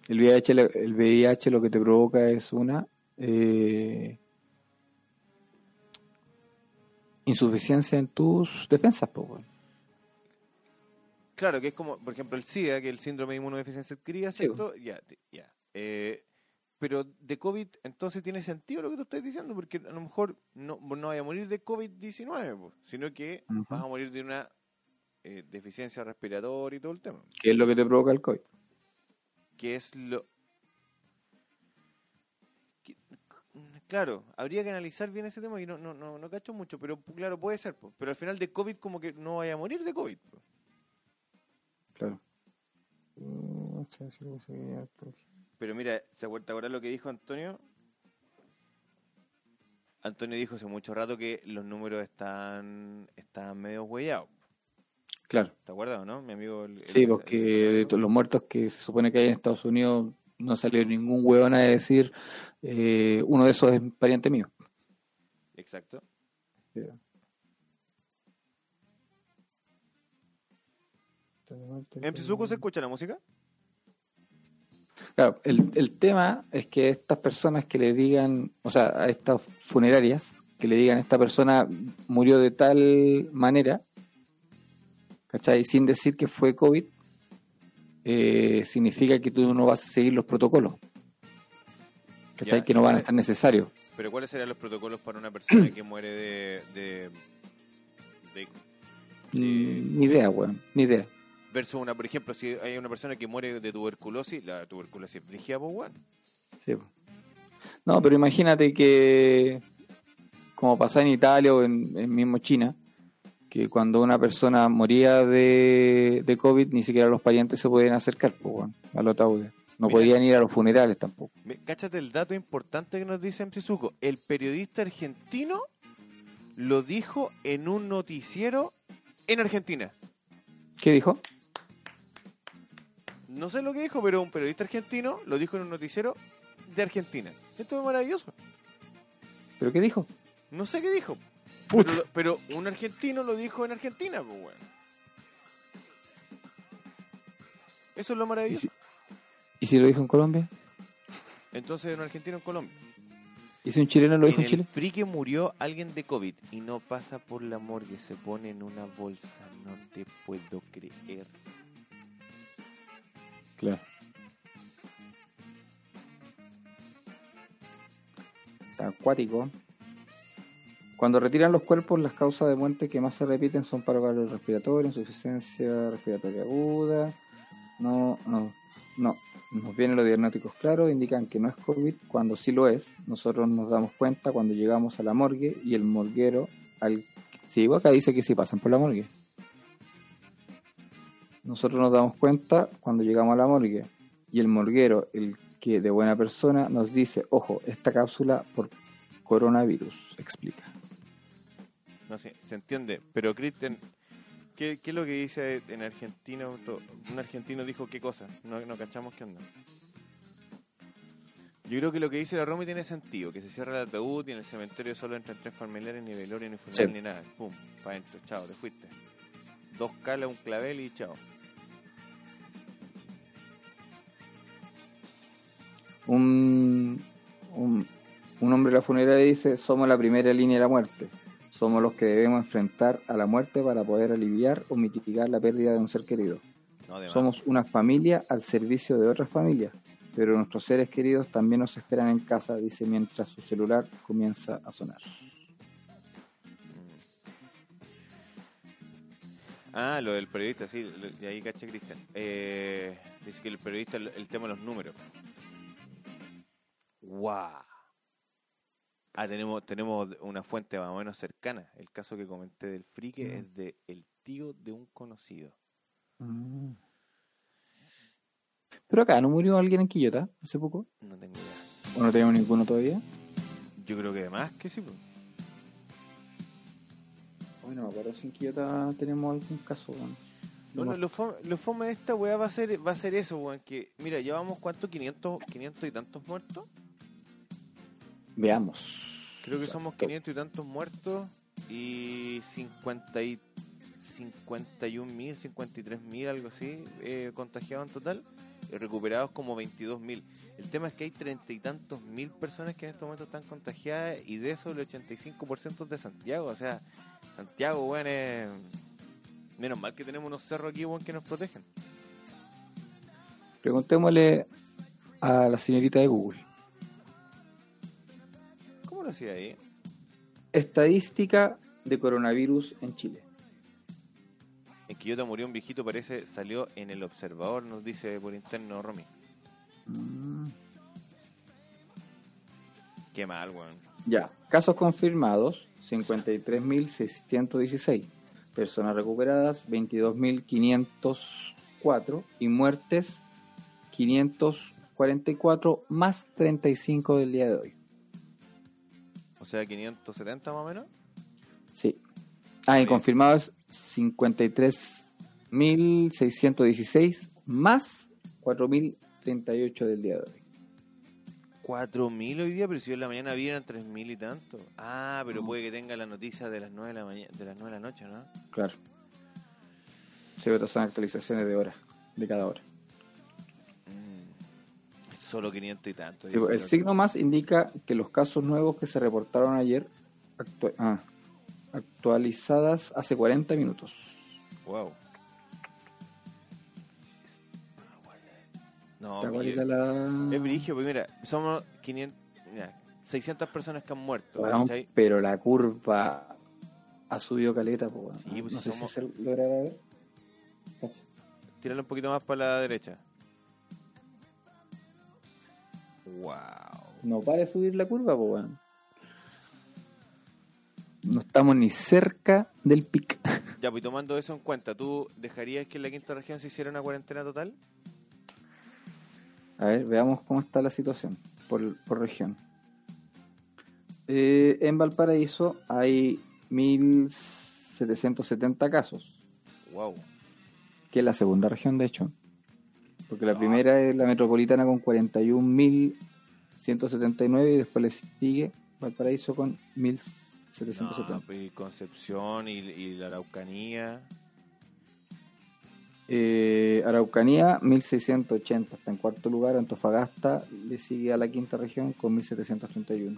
El VIH, lo- el VIH lo que te provoca es una eh, insuficiencia en tus defensas, pues.
Claro, que es como, por ejemplo, el SIDA, que es el síndrome de inmunodeficiencia adquirida,
Sí,
¿cierto? Ya, te- ya. Eh, pero de COVID, entonces tiene sentido lo que tú estás diciendo, porque a lo mejor no, no vaya a morir de COVID-19, po, sino que vas a morir de una eh, deficiencia respiratoria y todo el tema.
¿Qué es lo que te provoca el COVID?
Que es lo... Claro, habría que analizar bien ese tema y no, no, no, no cacho mucho, pero claro, puede ser. po. Pero al final de COVID como que no vaya a morir de COVID. po.
Claro.
Pero mira, ¿se acuerda ahora lo que dijo Antonio? Antonio dijo hace mucho rato que los números están, están medio huellados.
Claro.
¿Te acuerdas o no? Mi amigo. el- el-
Sí,
el-
porque de todos los muertos que se supone que hay en Estados Unidos no salió ningún hueón a decir eh, uno de esos es pariente mío.
Exacto. ¿En Psizuco se escucha la música?
Claro, el, el tema es que estas personas que le digan, o sea, a estas funerarias, que le digan esta persona murió de tal manera, ¿cachai? Sin decir que fue COVID, eh, significa que tú no vas a seguir los protocolos, ¿cachai?
Ya,
que no van a
sí.
estar necesarios.
Pero ¿cuáles serían los protocolos para una persona que muere de. de, de-
Mm, Ni idea, weón, ni idea.
versus una, por ejemplo, si hay una persona que muere de tuberculosis, la tuberculosis es brígida, pues, weón.
Sí. No, pero imagínate que, como pasa en Italia o en, en mismo China, que cuando una persona moría de, de COVID, ni siquiera los parientes se podían acercar pues, bueno, a los ataúdes. No
Mira.
podían ir a los funerales tampoco.
Cáchate el dato importante que nos dice Mchizuko. El periodista argentino lo dijo en un noticiero en Argentina.
¿Qué dijo?
No sé lo que dijo, pero un periodista argentino lo dijo en un noticiero de Argentina. Esto es maravilloso.
¿Pero qué dijo?
No sé qué dijo. Pero, pero un argentino lo dijo en Argentina, pues bueno. Eso es lo
¿Y
maravilloso.
si, y si lo dijo en Colombia?
Entonces, un argentino en Colombia.
¿Y si un chileno lo dijo en
en
Chile?
frique murió alguien de COVID y no pasa por la morgue, se pone en una bolsa. No te puedo creer.
Claro. Está acuático. Cuando retiran los cuerpos, las causas de muerte que más se repiten son paro cardiorrespiratorio, insuficiencia respiratoria aguda. No, no, no. Nos vienen los diagnósticos claros, indican que no es COVID. Cuando sí lo es, nosotros nos damos cuenta cuando llegamos a la morgue y el morguero, al sí, acá dice que sí pasan por la morgue. Nosotros nos damos cuenta cuando llegamos a la morgue y el morguero, el que de buena persona, nos dice, ojo, esta cápsula por coronavirus, explica.
No sé, se entiende. Pero, Cristian, ¿qué, ¿qué es lo que dice en argentino? Un argentino dijo qué cosa. No, no cachamos qué onda. Yo creo que lo que dice la Romy tiene sentido, que se cierra el ataúd y en el cementerio solo entran tres familiares, ni velorio, ni funeral,
Sí.
ni nada. Pum, para adentro, chao, te fuiste. Dos calas, un clavel y chao.
Un, un, un hombre de la funeraria dice, somos la primera línea de la muerte. Somos los que debemos enfrentar a la muerte para poder aliviar o mitigar la pérdida de un ser querido.
No.
Somos una familia al servicio de otras familias, pero nuestros seres queridos también nos esperan en casa, dice mientras su celular comienza a sonar.
Ah, lo del periodista, sí, lo- de ahí caché Cristian. Eh, dice que el periodista, el, el tema de los números. ¡Guau! Ah, tenemos, tenemos una fuente más o menos cercana. El caso que comenté del frique
Mm.
es de el tío de un conocido.
Pero acá, ¿no murió alguien en Quillota hace poco?
No tengo idea.
¿O no tenemos ninguno todavía?
Yo creo que además que sí. pues.
Bueno, me acuerdo si en Quillota tenemos algún caso. bueno.
Bueno,
No,
lo fome, lo fome de esta weá va a ser, va a ser eso, weón. Que, mira, llevamos cuánto, 500, 500 y tantos muertos.
Veamos.
Creo que somos 500 y tantos muertos y 50 y 51 mil, 53 mil, algo así, eh, contagiados en total y recuperados como 22 mil. El tema es que hay treinta y tantos mil personas que en este momento están contagiadas y de eso el 85% es de Santiago. O sea, Santiago, weón, es... Menos mal que tenemos unos cerros aquí, weón, que nos protegen.
Preguntémosle a la señorita de Google. Estadística de coronavirus en Chile.
En Quillota murió un viejito, parece, salió en el observador, nos dice por interno Romy.
Mm,
Qué mal, weón.
Ya. Casos confirmados, 53.616. Personas recuperadas, 22.504. Y muertes, 544 más 35 del día de hoy.
Sea, 570 más o menos.
Sí. Ah, y
Bien.
confirmados 53.616 más 4.038 del día de hoy.
4.000 hoy día, pero si hoy en la mañana vieran 3.000 y tanto. Ah, pero
No.
puede que tenga la noticia de las 9 de la, mañana, de las 9 de la noche, ¿no?
Claro. Sí, pero son actualizaciones de horas, de cada hora.
Solo 500 y tanto.
Sí, el signo más indica que los casos nuevos que se reportaron ayer, ah, actualizadas hace 40 minutos.
Wow. No,
cualita la...
es brigio, pues mira, somos 500, mira, 600 personas que han muerto.
Pero la curva ha subido caleta, weón.
Sí, pues
no
si
sé
somos-
si se logrará ver.
Tíralo un poquito más para la derecha. Wow.
No para de subir la curva, po, weón. No estamos ni cerca del pic.
Ya, pues tomando eso en cuenta, ¿tú dejarías que en la quinta región se hiciera una cuarentena total?
A ver, veamos cómo está la situación por, por región. Eh, en Valparaíso hay 1.770 casos,
Wow.
que es la segunda región, de hecho. Porque la primera es la metropolitana con 41.179 y después le sigue Valparaíso con 1.770.
No, pues, y Concepción y, y la Araucanía.
Eh, Araucanía 1680 está en cuarto lugar, Antofagasta le sigue a la quinta región con 1731.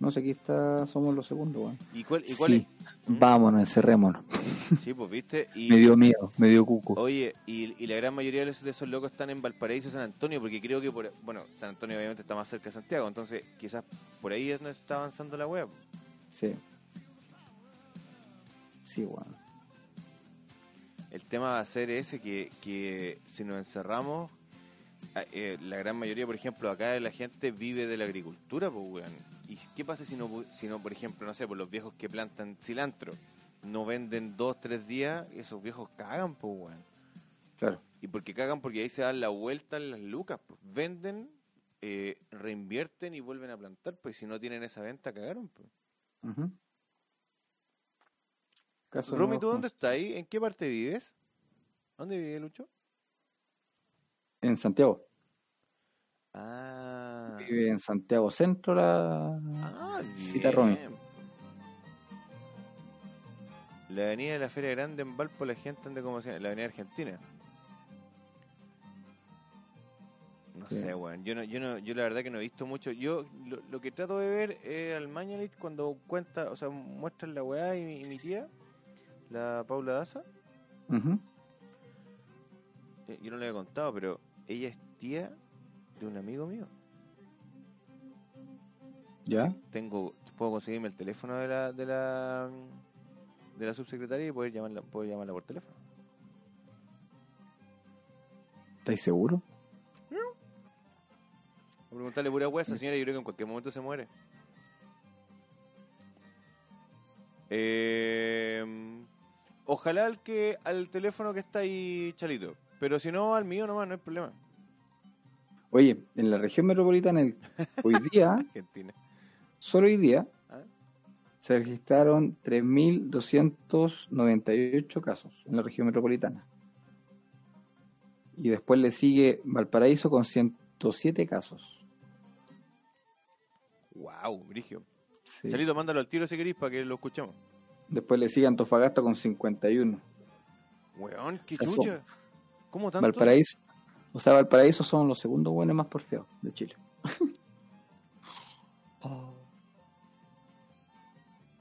No sé, aquí está, somos los segundos, weón.
¿Y cuál, y cuál
Sí, vámonos, encerrémonos.
es? Sí, pues viste. Y,
Me dio miedo, me dio cuco.
Oye, y, y la gran mayoría de esos, de esos locos están en Valparaíso San Antonio, porque creo que, por, bueno, San Antonio obviamente está más cerca de Santiago, entonces quizás por ahí es donde está avanzando la web.
Sí. Sí, weón.
El tema va a ser ese que, que si nos encerramos, eh, la gran mayoría, por ejemplo, acá la gente vive de la agricultura, pues, weón. ¿Y qué pasa si no, si no, por ejemplo, no sé, por los viejos que plantan cilantro, no venden dos, tres días, esos viejos cagan, pues, weón.
Claro.
Y porque cagan, porque ahí se dan la vuelta en las lucas, pues. Venden, eh, reinvierten y vuelven a plantar, pues si no tienen esa venta, cagaron, pues.
Caso
Rumi,
nuevo
¿tú dónde
con-
estás ahí? ¿En qué parte vives? ¿Dónde vive Lucho?
En Santiago.
Ah.
Vive en Santiago Centro la
Ah,
cita Romy.
La avenida de la Feria Grande en Valpo, la gente anda como. La avenida Argentina. No
Sí.
sé, weón. Yo, no, yo, no, yo la verdad que no he visto mucho. Yo lo, lo que trato de ver es al Mañalit cuando cuenta, o sea, muestran la weá y, mi- y mi tía, la Paula Daza. Eh, Yo no le he contado, pero ella es tía de un amigo mío.
¿Ya?
tengo puedo conseguirme el teléfono de la de la de la subsecretaria y poder llamarla puedo llamarla por teléfono
¿Estáis seguros?
Voy a preguntarle pura hueá a esa señora yo creo que en cualquier momento se muere Eh, ojalá al que al teléfono que está ahí Chalito pero si no al mío nomás no hay problema
Oye, en la región metropolitana, el- hoy día,
Argentina
solo hoy día,
¿Ah?
se registraron 3.298 casos en la región metropolitana. Y después le sigue Valparaíso con 107 casos.
wow Brigio
Sí.
Chalito mándalo al tiro si queréis para que lo escuchemos
Después le sigue Antofagasta con 51.
weón qué
O sea,
chucha ¿cómo tanto?
Valparaíso, o sea, Valparaíso son los segundos buenos más porfiados de Chile.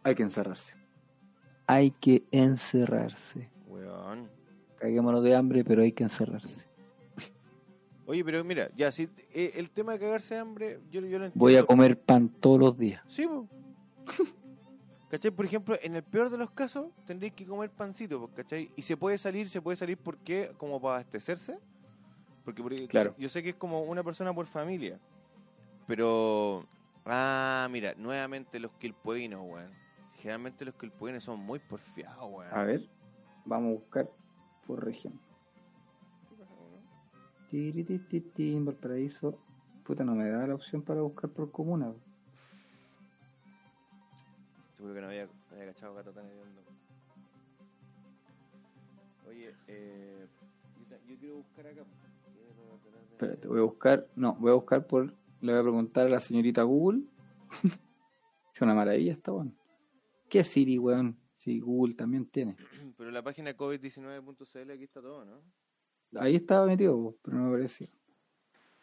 Hay que encerrarse. Hay que encerrarse.
weón
Caguémonos de hambre, pero hay que encerrarse.
Oye, pero mira, ya, si eh, el tema de cagarse de hambre, yo, yo lo entiendo.
Voy a comer pan todos los días.
Sí, po. ¿Cachai? Por ejemplo, en el peor de los casos, tendréis que comer pancito, ¿cachai? Y se puede salir, se puede salir porque, como para abastecerse. Porque, porque
Claro.
yo sé que es como una persona por familia. Pero, ah, mira, nuevamente los quilpuenos, weón. Generalmente los quilpuenos son muy porfiados, weón.
A ver, vamos a buscar por región. Tiritititín, Valparaíso. Puta, no me da la opción para buscar por comuna.
Seguro que no había, no había cachado gato tan hediondo. Oye, eh, yo quiero buscar acá.
Espérate, voy a buscar. No, voy a buscar por. Le voy a preguntar a la señorita Google. es una maravilla esta, weón. ¿Qué Siri, weón? Sí, Google también tiene.
Pero la página covid19.cl aquí está todo, ¿no?
Ahí estaba metido, pero no me apareció.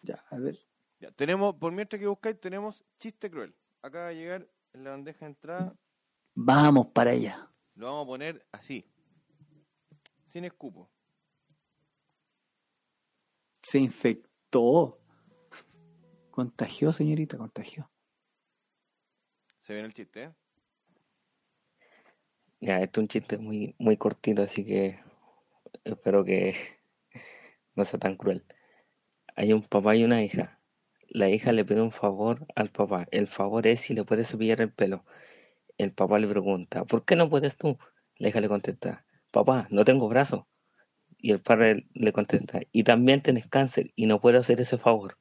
Ya, a ver.
Ya, tenemos, por mientras que buscáis, tenemos chiste cruel. Acaba de llegar en la bandeja de entrada.
Vamos para allá.
Lo vamos a poner así. Sin escupo.
Se infectó. Contagió, señorita, contagió.
Se viene el chiste, ¿eh?
Ya, esto es un chiste muy, muy cortito, así que espero que no sea tan cruel. Hay un papá y una hija. La hija le pide un favor al papá. El favor es si le puede cepillar el pelo. El papá le pregunta, ¿por qué no puedes tú? La hija le contesta, papá, no tengo brazo. Y el padre le contesta, y también tienes cáncer y no puedo hacer ese favor.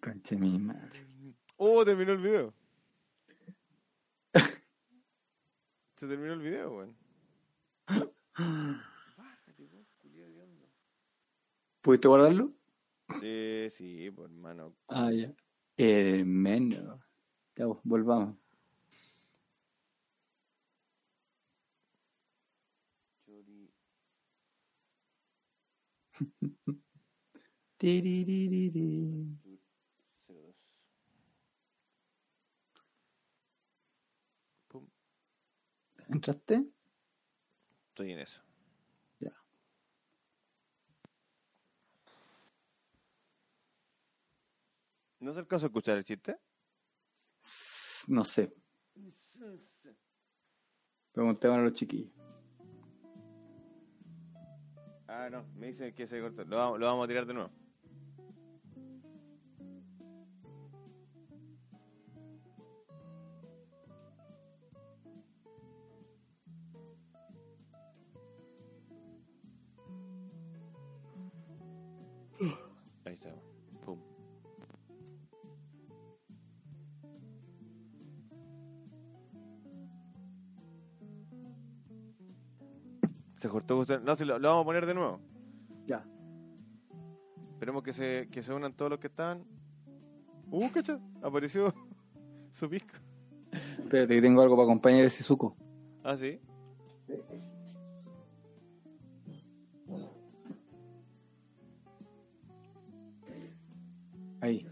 Conche mi madre.
¡Oh, terminó el video! Se terminó el video, weón.
¿Pudiste guardarlo?
Eh, sí, pues hermano.
Ah, ya. Eh, menos. Ya, pues, volvamos. ¿Entraste?
estoy en eso.
Ya.
¿No se alcanzó a escuchar el chiste?
No sé. Preguntémosle a los chiquillos.
Ah, no, me dicen que se cortó. Lo lo vamos a tirar de nuevo. Se cortó usted. No, si lo, lo vamos a poner de nuevo.
Ya.
Esperemos que se, que se unan todos los que estaban. Uh, cacha, apareció su pisco.
Espérate, que tengo algo para acompañar ese suco.
Ah, sí.
Ahí.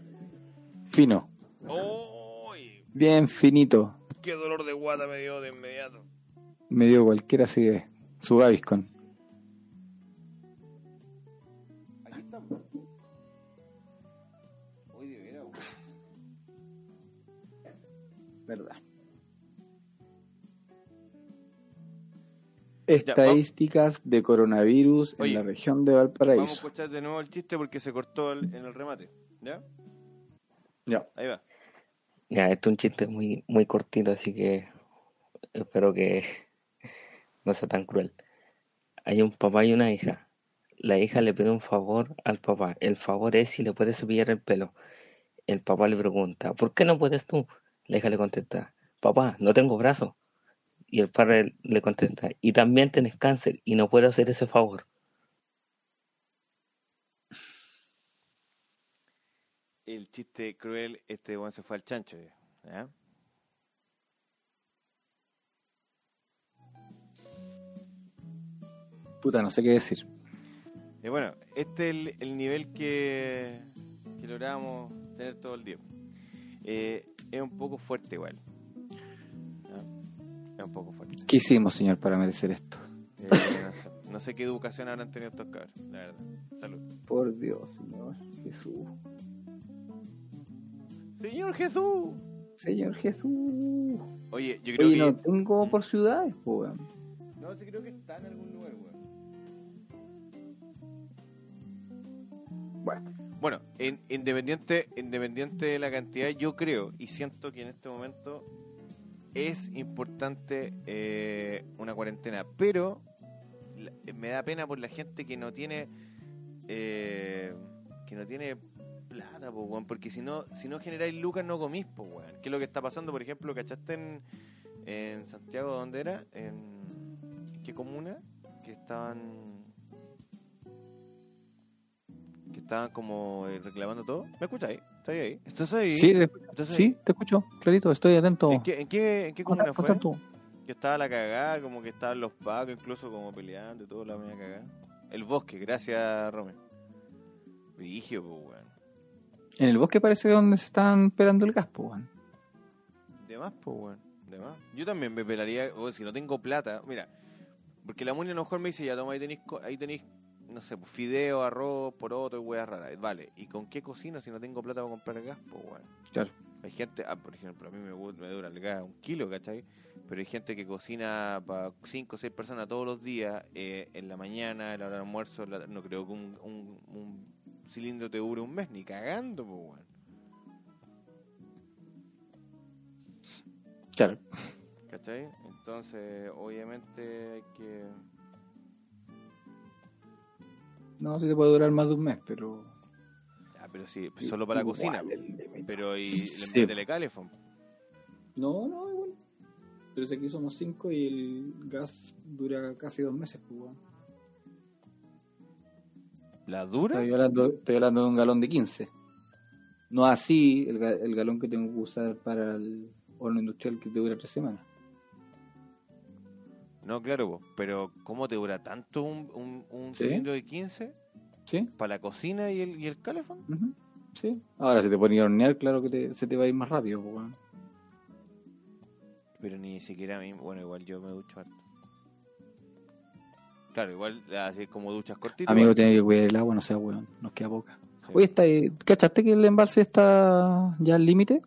Fino.
¡Uy!
Bien finito.
¡Qué dolor de guata me dio de inmediato!
Me dio cualquiera así de su Gaviscon.
Aquí estamos. Hoy de veras, güey.
Verdad. Estadísticas de coronavirus
Oye,
en la región de
Vamos a
Valparaíso.
escuchar de nuevo el chiste porque se cortó el- en el remate. ¿Ya?
Ya.
Ahí va.
Ya, esto es un chiste muy, muy cortito, así que espero que no sea tan cruel. Hay un papá y una hija. La hija le pide un favor al papá. El favor es si le puede cepillar el pelo. El papá le pregunta, ¿por qué no puedes tú? La hija le contesta, papá, no tengo brazo. Y el padre le contesta, y también tienes cáncer y no puedo hacer ese favor.
El chiste cruel, este weón se fue al chancho. ¿Ya?
Puta, no sé qué decir.
Y bueno, este es el, el nivel que, que logramos tener todo el día. Eh, es un poco fuerte igual. Es un poco fuerte.
¿Qué hicimos, señor, para merecer esto?
Eh, no, sé, no sé qué educación habrán tenido estos cabros, la verdad. Salud.
Por Dios, señor Jesús.
Señor Jesús.
Señor Jesús.
Oye, yo creo
Oye,
que...
no tengo por ciudades, weón.
No, sí creo que está en algún lugar,
Bueno,
Bueno, en- independiente, independiente de la cantidad, yo creo y siento que en este momento es importante eh, una cuarentena, pero me da pena por la gente que no tiene eh, que no tiene plata, po, weón, porque si no si no generáis lucas no comís, po, weón. ¿Qué es lo que está pasando, por ejemplo, cachaste en, en Santiago, ¿dónde era? ¿En, en qué comuna? Que estaban que estaban como eh, reclamando todo. ¿Me escucháis? ¿Estás ahí? ¿Estás ahí?
sí, te-
¿Estás ahí?
sí, te escucho, clarito, estoy atento.
¿En qué, en qué, en qué comuna fue?
tú.
Que estaba la cagada, como que estaban los pacos, incluso como peleando y todo, la media cagada. El bosque, gracias, Rome. Vigio, pues, weón.
En el bosque parece donde se están pelando el gas, po, weón.
De más, pues, weón. De más. Yo también me pelaría, o si no tengo plata, mira, porque la muni a lo mejor me dice, ya toma, ahí tenéis, ahí tenéis no sé, pues, fideo, arroz, poroto y weas raras. Vale, ¿y con qué cocino si no tengo plata para comprar gas? Pues, weón.
Claro.
Hay gente, ah, por ejemplo, a mí me, dura el gas un kilo, ¿cachai? Pero hay gente que cocina para cinco o seis personas todos los días, eh, en la mañana, en la hora de almuerzo, la- no creo que un, un, un cilindro te dure un mes, ni cagando, pues, weón.
Claro.
¿Cachai? Entonces, obviamente hay que...
No, si te puede durar más de un mes, pero.
Ah, pero sí, solo para la cocina.
límite.
Pero y
Sí.
le métele calefón.
No, no, igual. Pero ese aquí somos 5 y el gas dura casi dos meses, pues.
¿La dura?
Estoy hablando, estoy hablando de un galón de 15. No así el, el galón que tengo que usar para el horno industrial que te dura tres semanas.
No, claro, po, pero ¿cómo te dura tanto un, un, un
¿Sí?
cilindro de 15?
¿Sí?
¿Para la cocina y el, y el calefón?
Ujú. Sí. Ahora, si te pones a hornear, claro que te- se te va a ir más rápido, weón.
Pero ni siquiera a mí, bueno, igual yo me ducho harto. Claro, igual así como duchas cortitas.
Amigo, tiene que cuidar el agua, no sea weón. Nos queda poca.
Sí.
Oye, está, ahí- ¿cachaste que el embalse está ya al límite?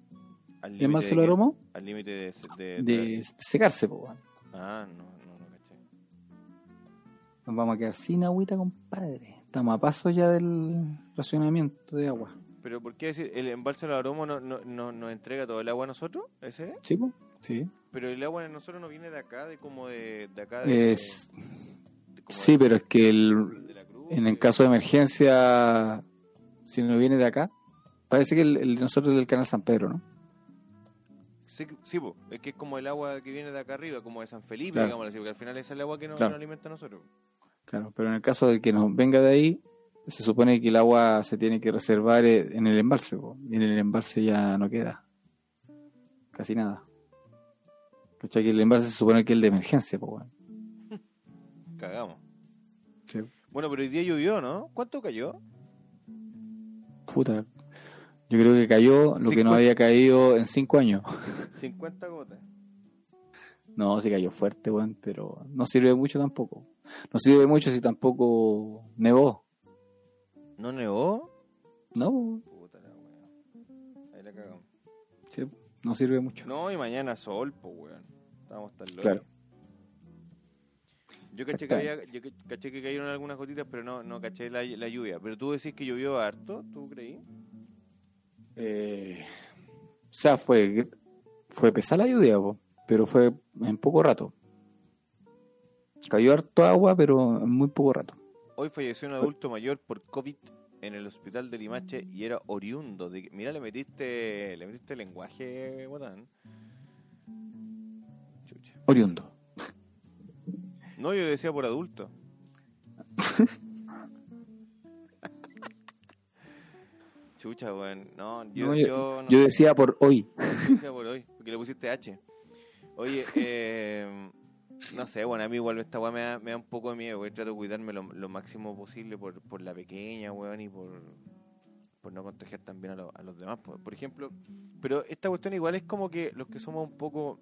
Al
¿El embalse
de
lo
qué?
aromó?
Al límite de, de,
De secarse, weón.
Ah, no.
Nos vamos a quedar sin agüita, compadre. Estamos a paso ya del racionamiento de agua.
Pero ¿por qué decir el embalse de los aromos no, no, no, nos entrega todo el agua a nosotros? ¿Ese es?
¿Sí, po? Sí.
Pero el agua de nosotros no viene de acá, de como de, de acá. De,
Es,
de como
sí,
de-
pero es que el,
cruz,
en el caso de emergencia, si no viene de acá, parece que el, el de nosotros es del canal San Pedro, ¿no?
Sí, sí, po, es que es como el agua que viene de acá arriba, como de San Felipe,
Claro.
digamos así, porque al final es el agua que nos,
Claro.
nos alimenta a nosotros.
Claro, pero en el caso de que nos venga de ahí, se supone que el agua se tiene que reservar eh, en el embalse, po, y en el embalse ya no queda casi nada. ¿Cachai? Que el embalse se supone que es el de emergencia, pues, weón.
Cagamos.
Sí.
Bueno, pero hoy día llovió, ¿no? ¿Cuánto cayó?
Puta. Yo creo que cayó lo que no había caído en cinco años.
50 gotas.
No, sí cayó fuerte, weón, pero no sirve mucho tampoco. No sirve mucho si tampoco nevó.
¿No nevó?
No,
Puta la wea. Ahí la cagamos.
sí, no sirve mucho.
No, y mañana sol, pues, weón. Estábamos tan locos.
Claro.
Yo caché que, había, yo caché que cayeron algunas gotitas, pero no, no caché la, la lluvia. Pero tú decís que llovió harto, ¿tú creí?
Eh, o sea, fue, fue pesada la lluvia, po, pero fue en poco rato. Cayó harto agua, pero en muy poco rato.
Hoy falleció un adulto mayor por COVID en el hospital de Limache y era oriundo. De... Mira, le metiste, le metiste lenguaje, botán. Chucha.
Oriundo.
No, yo decía por adulto. Chucha, weón. No, yo,
No,
yo,
yo,
no
yo
sé.
decía por hoy.
Yo decía por hoy, porque le pusiste H. Oye, eh, no sé, bueno, a mí igual esta weá me da, me da un poco de miedo, weón. Trato de cuidarme lo, lo máximo posible por, por la pequeña, weón, y por, por no contagiar también a, lo- a los demás. Por, por ejemplo, pero esta cuestión igual es como que los que somos un poco...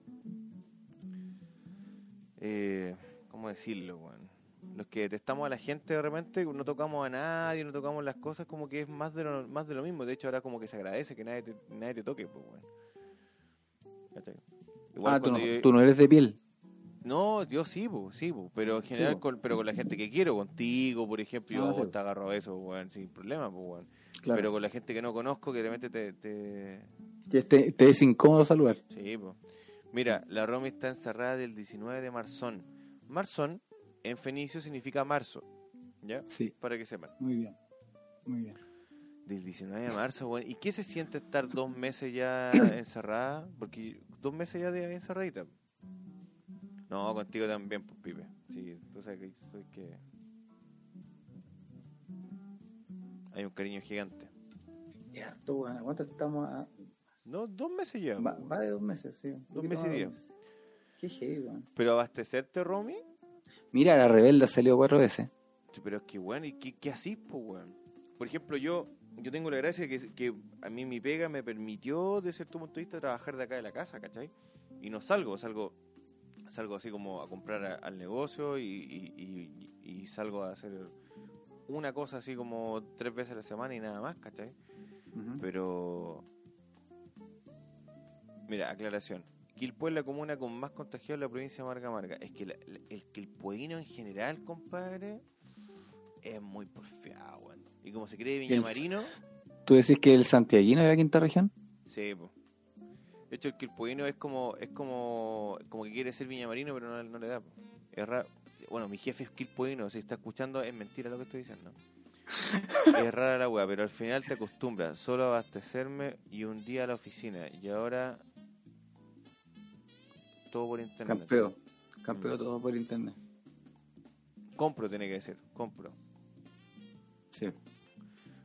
Eh, ¿Cómo decirlo, weón? Los que detestamos a la gente de repente, no tocamos a nadie, no tocamos las cosas, como que es más de lo, más de lo mismo. De hecho, ahora como que se agradece que nadie te, nadie te toque, pues. ¿Cachai? Igual
Ah, tú no,
yo-
tú no eres de piel.
no, yo sí, po, sí, po, pero en general
po.
con, pero con la gente que quiero, contigo, por ejemplo,
Ah,
yo
sí.
te agarro a eso, weón, sin problema, pues.
Claro.
Pero con la gente que no conozco, que de repente te, te...
Te, te es incómodo saludar.
Sí, po. Mira, la Romy está encerrada del 19 de marzón. Marzón, en fenicio, significa marzo, ¿ya?
Sí,
Para que sepan.
muy bien. Muy bien.
Del 19 de marzo, weón. ¿Y qué se siente estar dos meses ya encerrada? Porque dos meses ya de encerradita. No, contigo también, pues, Pipe. Sí, tú sabes que que... Hay un cariño gigante.
Ya, harto, bueno. ¿Cuánto estamos? a-
No, dos meses ya.
Va, va de dos meses, sí.
Dos meses y
meses. Qué heavy.
Pero abastecerte, Romy,
Mira, la rebelde salió cuatro veces.
Pero es que, weón, ¿y qué, qué así, pues, weón? Por ejemplo, yo yo tengo la gracia que, que a mí mi pega me permitió, de cierto punto de vista, trabajar de acá de la casa, ¿cachai? Y no salgo, salgo salgo así como a comprar a- al negocio y, y- y- y salgo a hacer una cosa así como tres veces a la semana y nada más, ¿cachai? Pero... Mira, aclaración. Quilpué es la comuna con más contagiados en la provincia de Marga Marga. Es que la- la- el quilpueíno en general, compadre, es muy porfiado, weón. Y como se cree Viña
El-
Marino,
¿Tú decís que el santiaguino de la quinta región?
sí, po. De hecho, el quilpueíno es como, es como, como que quiere ser Viña Marino, pero no, no le da, po. Es raro. Bueno, mi jefe es quilpuíno, si está escuchando, es mentira lo que estoy diciendo. es rara la weá, pero al final te acostumbras. Solo abastecerme y un día a la oficina. Y ahora todo por internet.
Campeo. Campeo todo por internet.
Compro tiene que ser, compro.
Sí.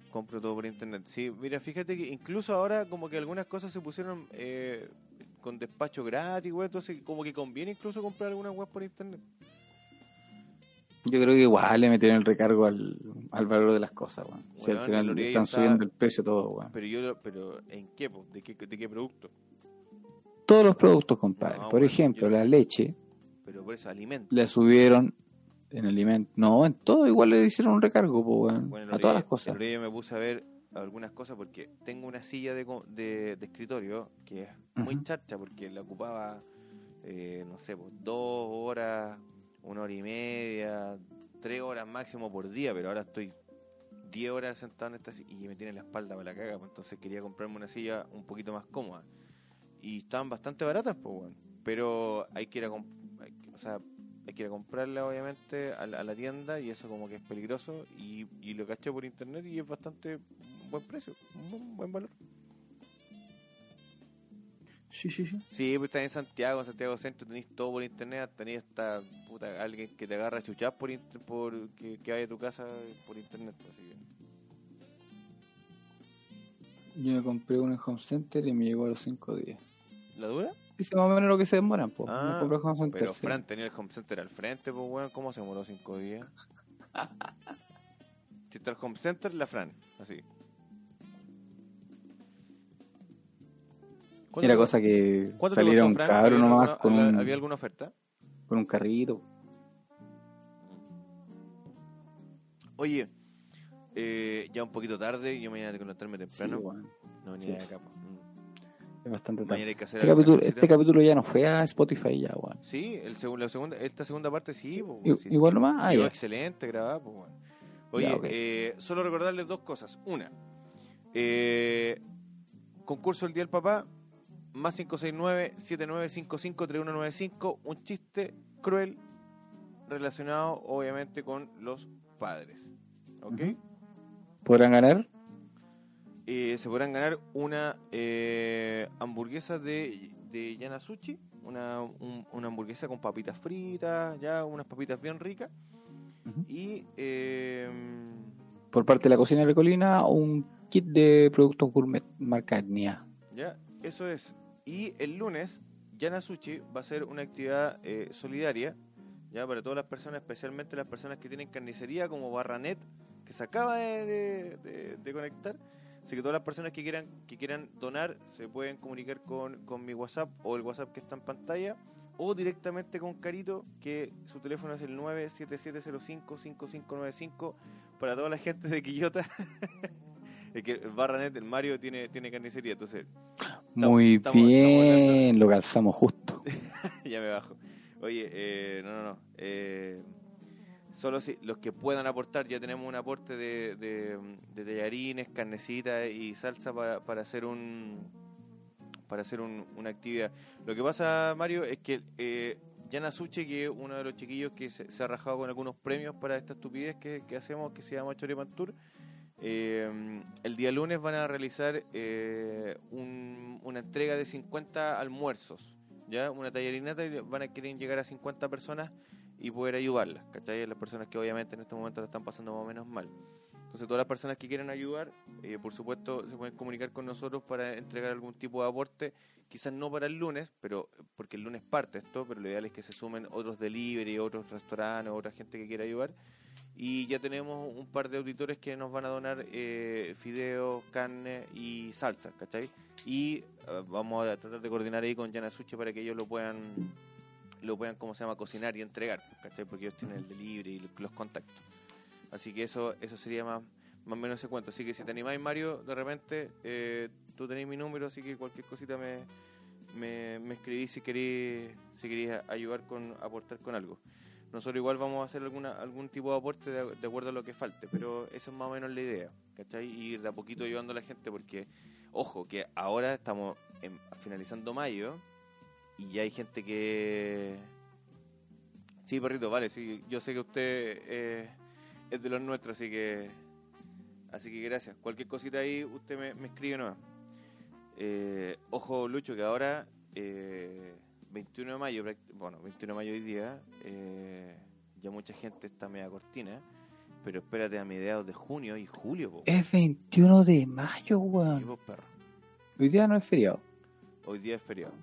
Compro todo por internet. Sí, mira, fíjate que incluso ahora como que algunas cosas se pusieron eh, con despacho gratis, güey, entonces como que conviene incluso comprar algunas web por internet.
Yo creo que igual le metieron el recargo al, al valor de las cosas, weón. Si al final están
está-
subiendo el precio todo, weón.
Pero yo, pero ¿en qué? po? ¿De qué, de qué producto?
Todos los productos, compadre.
No,
Por
bueno,
ejemplo,
yo-
la leche
Pero por eso, alimento.
le subieron en alimento. No, en todo igual le hicieron un recargo.
Bueno, el
a todas
Oribe-
las cosas.
Oribe me puse a ver algunas cosas porque tengo una silla de, de, de escritorio que es muy
Ujú.
charcha porque la ocupaba, eh, no sé, pues, dos horas, una hora y media, tres horas máximo por día, pero ahora estoy 10 horas sentado en esta silla y me tiene la espalda para la caga, pues, entonces quería comprarme una silla un poquito más cómoda. Y estaban bastante baratas, pues, bueno. pero hay que ir a, hay que- o sea, hay que ir a comprarla obviamente a la, a la tienda y eso como que es peligroso y, y lo caché por internet y es bastante buen precio, un buen, valor.
Sí, sí, sí.
Sí, pues estás en Santiago, en Santiago Centro tenéis todo por internet, tenéis hasta puta, alguien que te agarra a chuchar por, inter- por que, que vaya a tu casa por internet. pues, así que-
Yo me compré uno en Home Center y me llegó a los 5 días.
¿La dura?
Dice más o menos lo que se demoran.
Ah,
me Center.
Pero. Fran tenía el home center al frente, pues weón, ¿cómo se demoró cinco días? si está el home center, la Fran, así. ¿Cuánto
Era
te-
cosa que saliera un nomás
alguna-
con
había-
un,
¿Había alguna oferta?
con un carrito.
Oye, eh, ya un poquito tarde, yo tengo que levantarme
Sí,
temprano. no, ni
sí.
de acá. Pues.
Es bastante tarde.
Mañana hay que hacer
Este capítulo, este capítulo ya no fue a Spotify ya, weón.
Sí, el segun- la segunda, esta segunda parte sí. pues,
I-
sí,
igual nomás, ah,
excelente grabada. Pues, bueno. Oye,
Ya,
eh, solo recordarles dos cosas. Una, eh, concurso el Día del Papá, más 569-7955-3195, un chiste cruel relacionado obviamente con los padres. ¿Ok?
¿Podrán ganar?
Eh, se podrán ganar una eh, hamburguesa de, de Yanasuchi, una, un- una hamburguesa con papitas fritas, ya unas papitas bien ricas. Y eh,
Por parte de la cocina de Colina, un kit de productos gourmet marca Etnia.
ya, eso es. Y el lunes, Yanasuchi va a ser una actividad eh, solidaria, ya para todas las personas, especialmente las personas que tienen carnicería como Barranet, que se acaba de, de- de- de conectar. Así que todas las personas que quieran que quieran donar se pueden comunicar con, con mi WhatsApp o el WhatsApp que está en pantalla o directamente con Carito, que su teléfono es el 977055595 para toda la gente de Quillota. es que el Barranet, el Mario, tiene, tiene carnicería, entonces
Muy
estamos-
bien, lo calzamos justo.
ya me bajo. Oye, eh, no, no, no. eh, solo si los que puedan aportar, ya tenemos un aporte de, de, de tallarines, carnecita y salsa para, para hacer un para hacer un- una actividad. Lo que pasa, Mario, es que eh, Suche, que es uno de los chiquillos que se, ha rajado con algunos premios para esta estupidez que, que hacemos, que se llama Choripan Tour, eh, el día lunes van a realizar eh, un- una entrega de 50 almuerzos, ya una tallarinata y van a querer llegar a 50 personas y poder ayudarlas, ¿cachai? Las personas que obviamente en este momento lo están pasando más o menos mal. Entonces todas las personas que quieran ayudar, eh, por supuesto, se pueden comunicar con nosotros para entregar algún tipo de aporte, quizás no para el lunes, pero porque el lunes parte esto, pero lo ideal es que se sumen otros delivery, otros restaurantes, otra gente que quiera ayudar. Y ya tenemos un par de auditores que nos van a donar eh, fideos, carne y salsa, ¿cachai? Y eh, vamos a tratar de coordinar ahí con Yana Suche para que ellos lo puedan, lo puedan, ¿cómo se llama?, cocinar y entregar, ¿cachai? Porque ellos tienen el delivery y los contactos. Así que eso eso sería más, más o menos ese cuento. Así que si te animáis, Mario, de repente, eh, tú tenés mi número, así que cualquier cosita me, me, me escribís si queréis si queréis ayudar con aportar con algo. Nosotros igual vamos a hacer alguna algún tipo de aporte de, de acuerdo a lo que falte, pero esa es más o menos la idea, ¿cachai? Y ir de a poquito ayudando a la gente, porque, ojo, que ahora estamos en- finalizando mayo y ya hay gente que... Sí, perrito, vale, sí, yo sé que usted eh, es de los nuestros, así que... Así que gracias. Cualquier cosita ahí, usted me, me escribe nomás. Eh, ojo, Lucho, que ahora eh, 21 de mayo, bueno, 21 de mayo hoy día, eh, ya mucha gente está media cortina, pero espérate a mediados de junio y julio, po.
Es 21 de mayo, weón. Hoy día no es feriado.
Hoy día es feriado.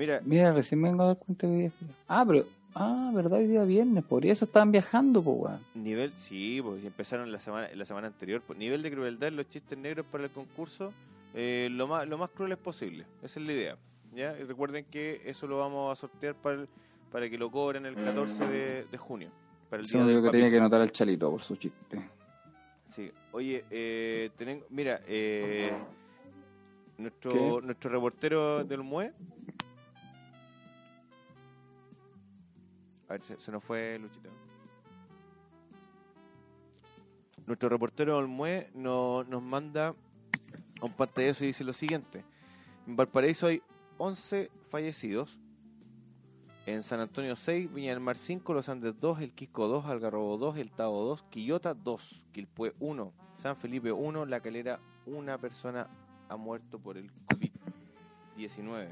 Mira,
Mira, recién me vengo a dar cuenta que hoy día es feriado. Ah, pero. Ah, verdad, hoy día viernes. Por eso estaban viajando, pues, weón.
nivel, sí, pues empezaron la semana, la semana anterior, pues, nivel de crueldad en los chistes negros para el concurso, eh, lo más, lo más crueles posible, esa es la idea, ¿ya? Y recuerden que eso lo vamos a sortear para, el- para que lo cobren el 14 de, de junio, para el
Es
día del
que
papi.
tenía que notar al chalito por su chiste.
Sí. Oye, eh, tenen- mira, eh, nuestro,
¿Qué?
nuestro reportero del MUE. A ver, se, se nos fue Luchito. Nuestro reportero del MUE no- nos manda un pantallazo y dice lo siguiente. En Valparaíso hay 11 fallecidos. En San Antonio 6, Viña del Mar 5, Los Andes 2, El Quisco 2, Algarrobo 2, El Tao 2, Quillota 2, Quilpue 1, San Felipe 1, La Calera, una persona ha muerto por el COVID-19.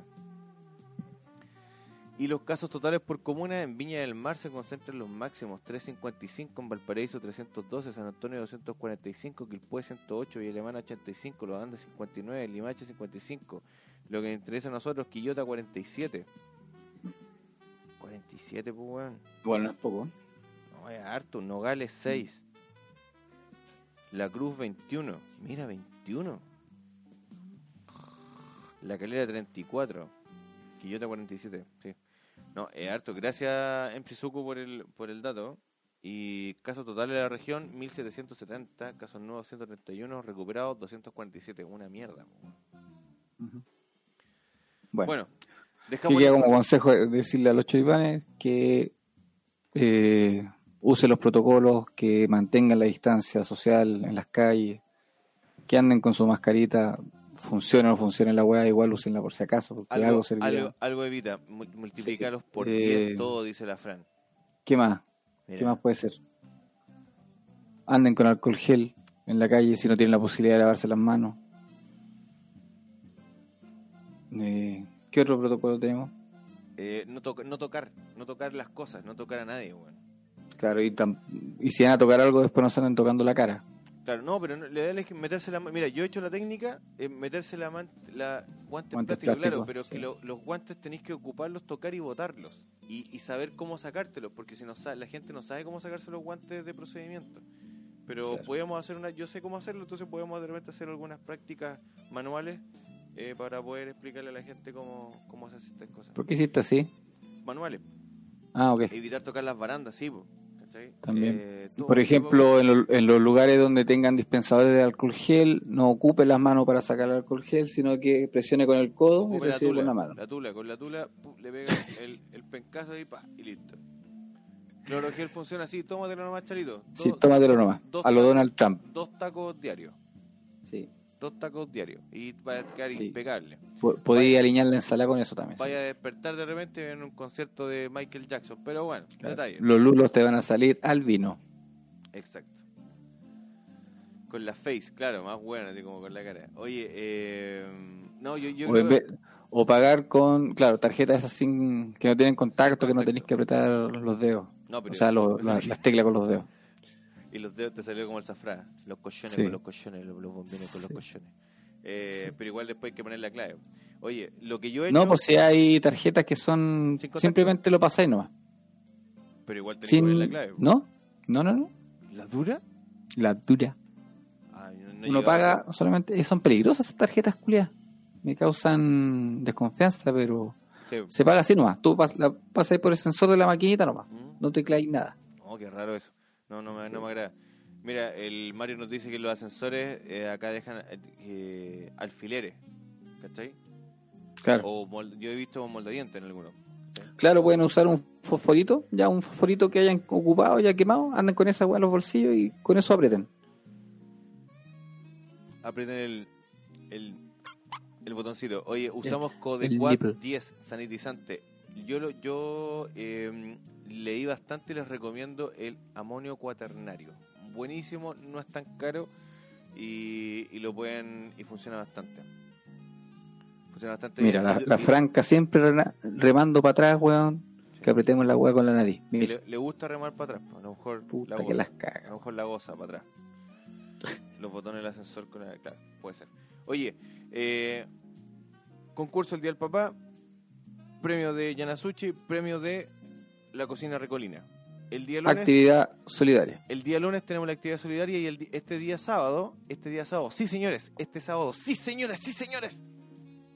Y los casos totales por comuna en Viña del Mar se concentran los máximos 355 en Valparaíso 312, San Antonio 245, Quilpue 108, y Alemana 85, Los Andes 59, Limache 55. Lo que nos interesa a nosotros, Quillota 47. 47, pues weón.
Bueno, no es poco.
No, es harto. Nogales 6. La Cruz 21. Mira, 21. La Calera 34. Quillota 47. Sí. No, es harto. Gracias, Emchizuku, por el, por el dato. Y casos totales de la región, 1770. Casos nuevos, 131. Recuperados, 247. Una mierda.
Bueno,
Bueno,
que
dejamos.
como consejo de- decirle a los choripanes que eh, use los protocolos, que mantengan la distancia social en las calles, que anden con su mascarita, funcione o no funcione la weá, igual úsenla por si acaso, porque algo,
Algo,
servirá.
algo, algo evita. Mu- Multiplicarlos por
Eh,
10 todo, dice la Fran.
¿Qué más?
Mira.
¿Qué más puede ser? Anden con alcohol gel en la calle si no tienen la posibilidad de lavarse las manos. Eh, ¿Qué otro protocolo tenemos?
Eh, no, to- no tocar, no tocar las cosas, no tocar a nadie, weón.
Claro, y, y si van a tocar algo, después no se anden tocando la cara.
Claro, no, pero no, le da el- meterse la Mira, yo he hecho la técnica, eh, meterse la, man- la guante
Guante
plástico, claro, pero
sí.
que lo- los guantes tenéis que ocuparlos, tocar y botarlos. Y, y saber cómo sacártelos, porque si no la gente no sabe cómo sacarse los guantes de procedimiento. Pero
Claro.
podemos hacer una, yo sé cómo hacerlo, entonces podemos de repente hacer algunas prácticas manuales eh, para poder explicarle a la gente cómo, cómo se hacen estas cosas.
¿Por qué hiciste así?
Manuales.
Ah, ok.
Evitar tocar las barandas, sí, po.
También.
Eh,
Por ejemplo, en, lo- en los lugares donde tengan dispensadores de alcohol gel, no ocupe las manos para sacar el alcohol gel, sino que presione con el codo y
Ocupe la
recibe
tula,
con la mano.
la tula, con la tula le pega el, el pencazo ahí pa, y listo. Clorogel funciona así, tómatelo nomás, Charito. Dos,
Sí, tómatelo nomás.
dos
A lo. Donald Trump.
dos tacos diarios. Dos tacos diarios. Y va a quedar
Sí.
impecable.
Po- Podía alinear la ensalada con eso también. sí.
Vaya a despertar de repente en un concierto de Michael Jackson. Pero bueno,
Claro.
detalle.
Los lulos te van a salir al vino.
Exacto. Con la face, claro, más buena, así como con la cara. Oye, eh, no, yo, yo
O, en
creo-
vez- o pagar con, claro, tarjetas esas sin, que no tienen contacto, que no tenéis que apretar los dedos.
No, pero-
O sea, los- las, las teclas con los dedos.
Y los dedos te salió como el zafrán. Los collones
Sí.
con los collones, los, los bombines con los
Sí.
collones. Eh, Pero igual después hay que poner la clave. Oye, lo que yo he hecho.
No, pues si hay tarjetas que son, simplemente lo pasáis nomás.
Pero igual tenés
Sin,
que poner la clave.
¿No? No, no, no.
¿La dura?
La dura.
Ah, no
Uno
a
paga solamente, eh, son peligrosas esas tarjetas culiadas. Me causan desconfianza, pero
Sí.
se paga así nomás. Tú pas, la, pasas por el sensor de la maquinita nomás.
Mm.
No te clais nada.
Oh, qué raro eso. No, no me, no me agrada. Mira, el Mario nos dice que los ascensores eh, acá dejan eh, alfileres. ¿Cachai?
Claro.
O yo he visto moldadientes en algunos.
Claro, pueden usar un fosforito, ya un fosforito que hayan ocupado, ya quemado, andan con esa en los bolsillos y con eso aprieten.
Aprieten el, el, el botoncito. Oye, usamos
el
Codequat
nipple.
10 sanitizante. Yo lo, yo eh, leí bastante y les recomiendo el amonio cuaternario. Buenísimo, no es tan caro y, y lo pueden y funciona bastante. Funciona bastante
Mira,
bien.
la, franca siempre re- remando para atrás, weón. Que apretemos la weá con la nariz.
le, le gusta remar para atrás. A lo mejor
puta
la
que
goza. A lo mejor la goza para atrás. Los botones del ascensor con la... Claro, puede ser. Oye, eh, concurso el Día del Papá, premio de Yanasuchi, premio de la cocina recolina. El día lunes,
Actividad solidaria.
el día lunes tenemos la actividad solidaria y el este día sábado, este día sábado, sí señores, este sábado, sí señores, sí señores,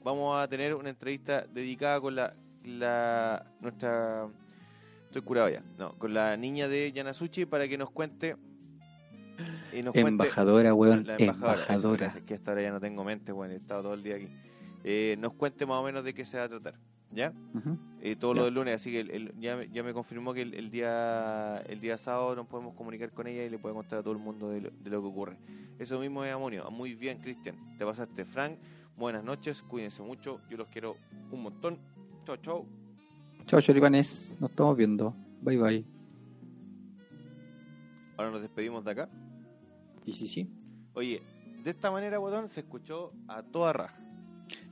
vamos a tener una entrevista dedicada con la, la nuestra, estoy curado ya, no, con la niña de Yanasuchi para que nos cuente y nos cuente
Embajadora, weón.
la embajadora. gracias, que hasta ahora ya no tengo mente, bueno, he estado todo el día aquí. Eh, nos cuente más o menos de qué se va a tratar, ¿ya? Eh, todo lo del lunes, así que el- el- ya, me- ya me confirmó que el, el día el día sábado nos podemos comunicar con ella y le puede contar a todo el mundo de lo, de lo que ocurre. Eso mismo es Amonio. Muy bien, Cristian. Te pasaste, Frank. Buenas noches, cuídense mucho. Yo los quiero un montón. Chau, chau.
Chao, choripanes. Nos estamos viendo. Bye, bye.
Ahora nos despedimos de acá.
Sí, sí, sí.
Oye, de esta manera, botón, se escuchó a toda raja.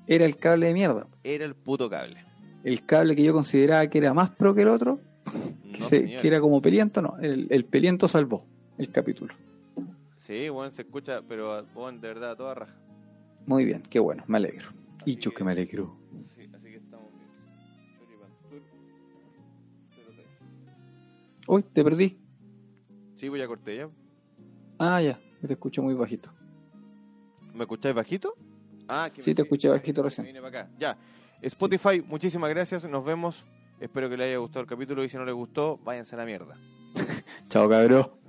Era el cable de mierda.
Era el puto cable.
El cable que yo consideraba que era más pro que el otro, que,
No,
se-
señores.
que era como peliento, no. El, el peliento salvó el capítulo.
Sí, bueno, se escucha, pero bueno, de verdad, a toda raja.
Muy bien, qué bueno, me alegro.
Así
Y yo
que-
que me alegro.
Sí, así que estamos bien. Choripan Tour 03.
Uy, te perdí.
Sí, voy a cortar ya.
Ah, ya, te escucho muy bajito.
¿Me escucháis bajito? Ah, que
Sí,
me-
te escuché bajito
me
recién.
vine para acá. Ya. Spotify, muchísimas gracias. Nos vemos. Espero que les haya gustado el capítulo y si no les gustó, váyanse a la mierda.
Chao, cabrón.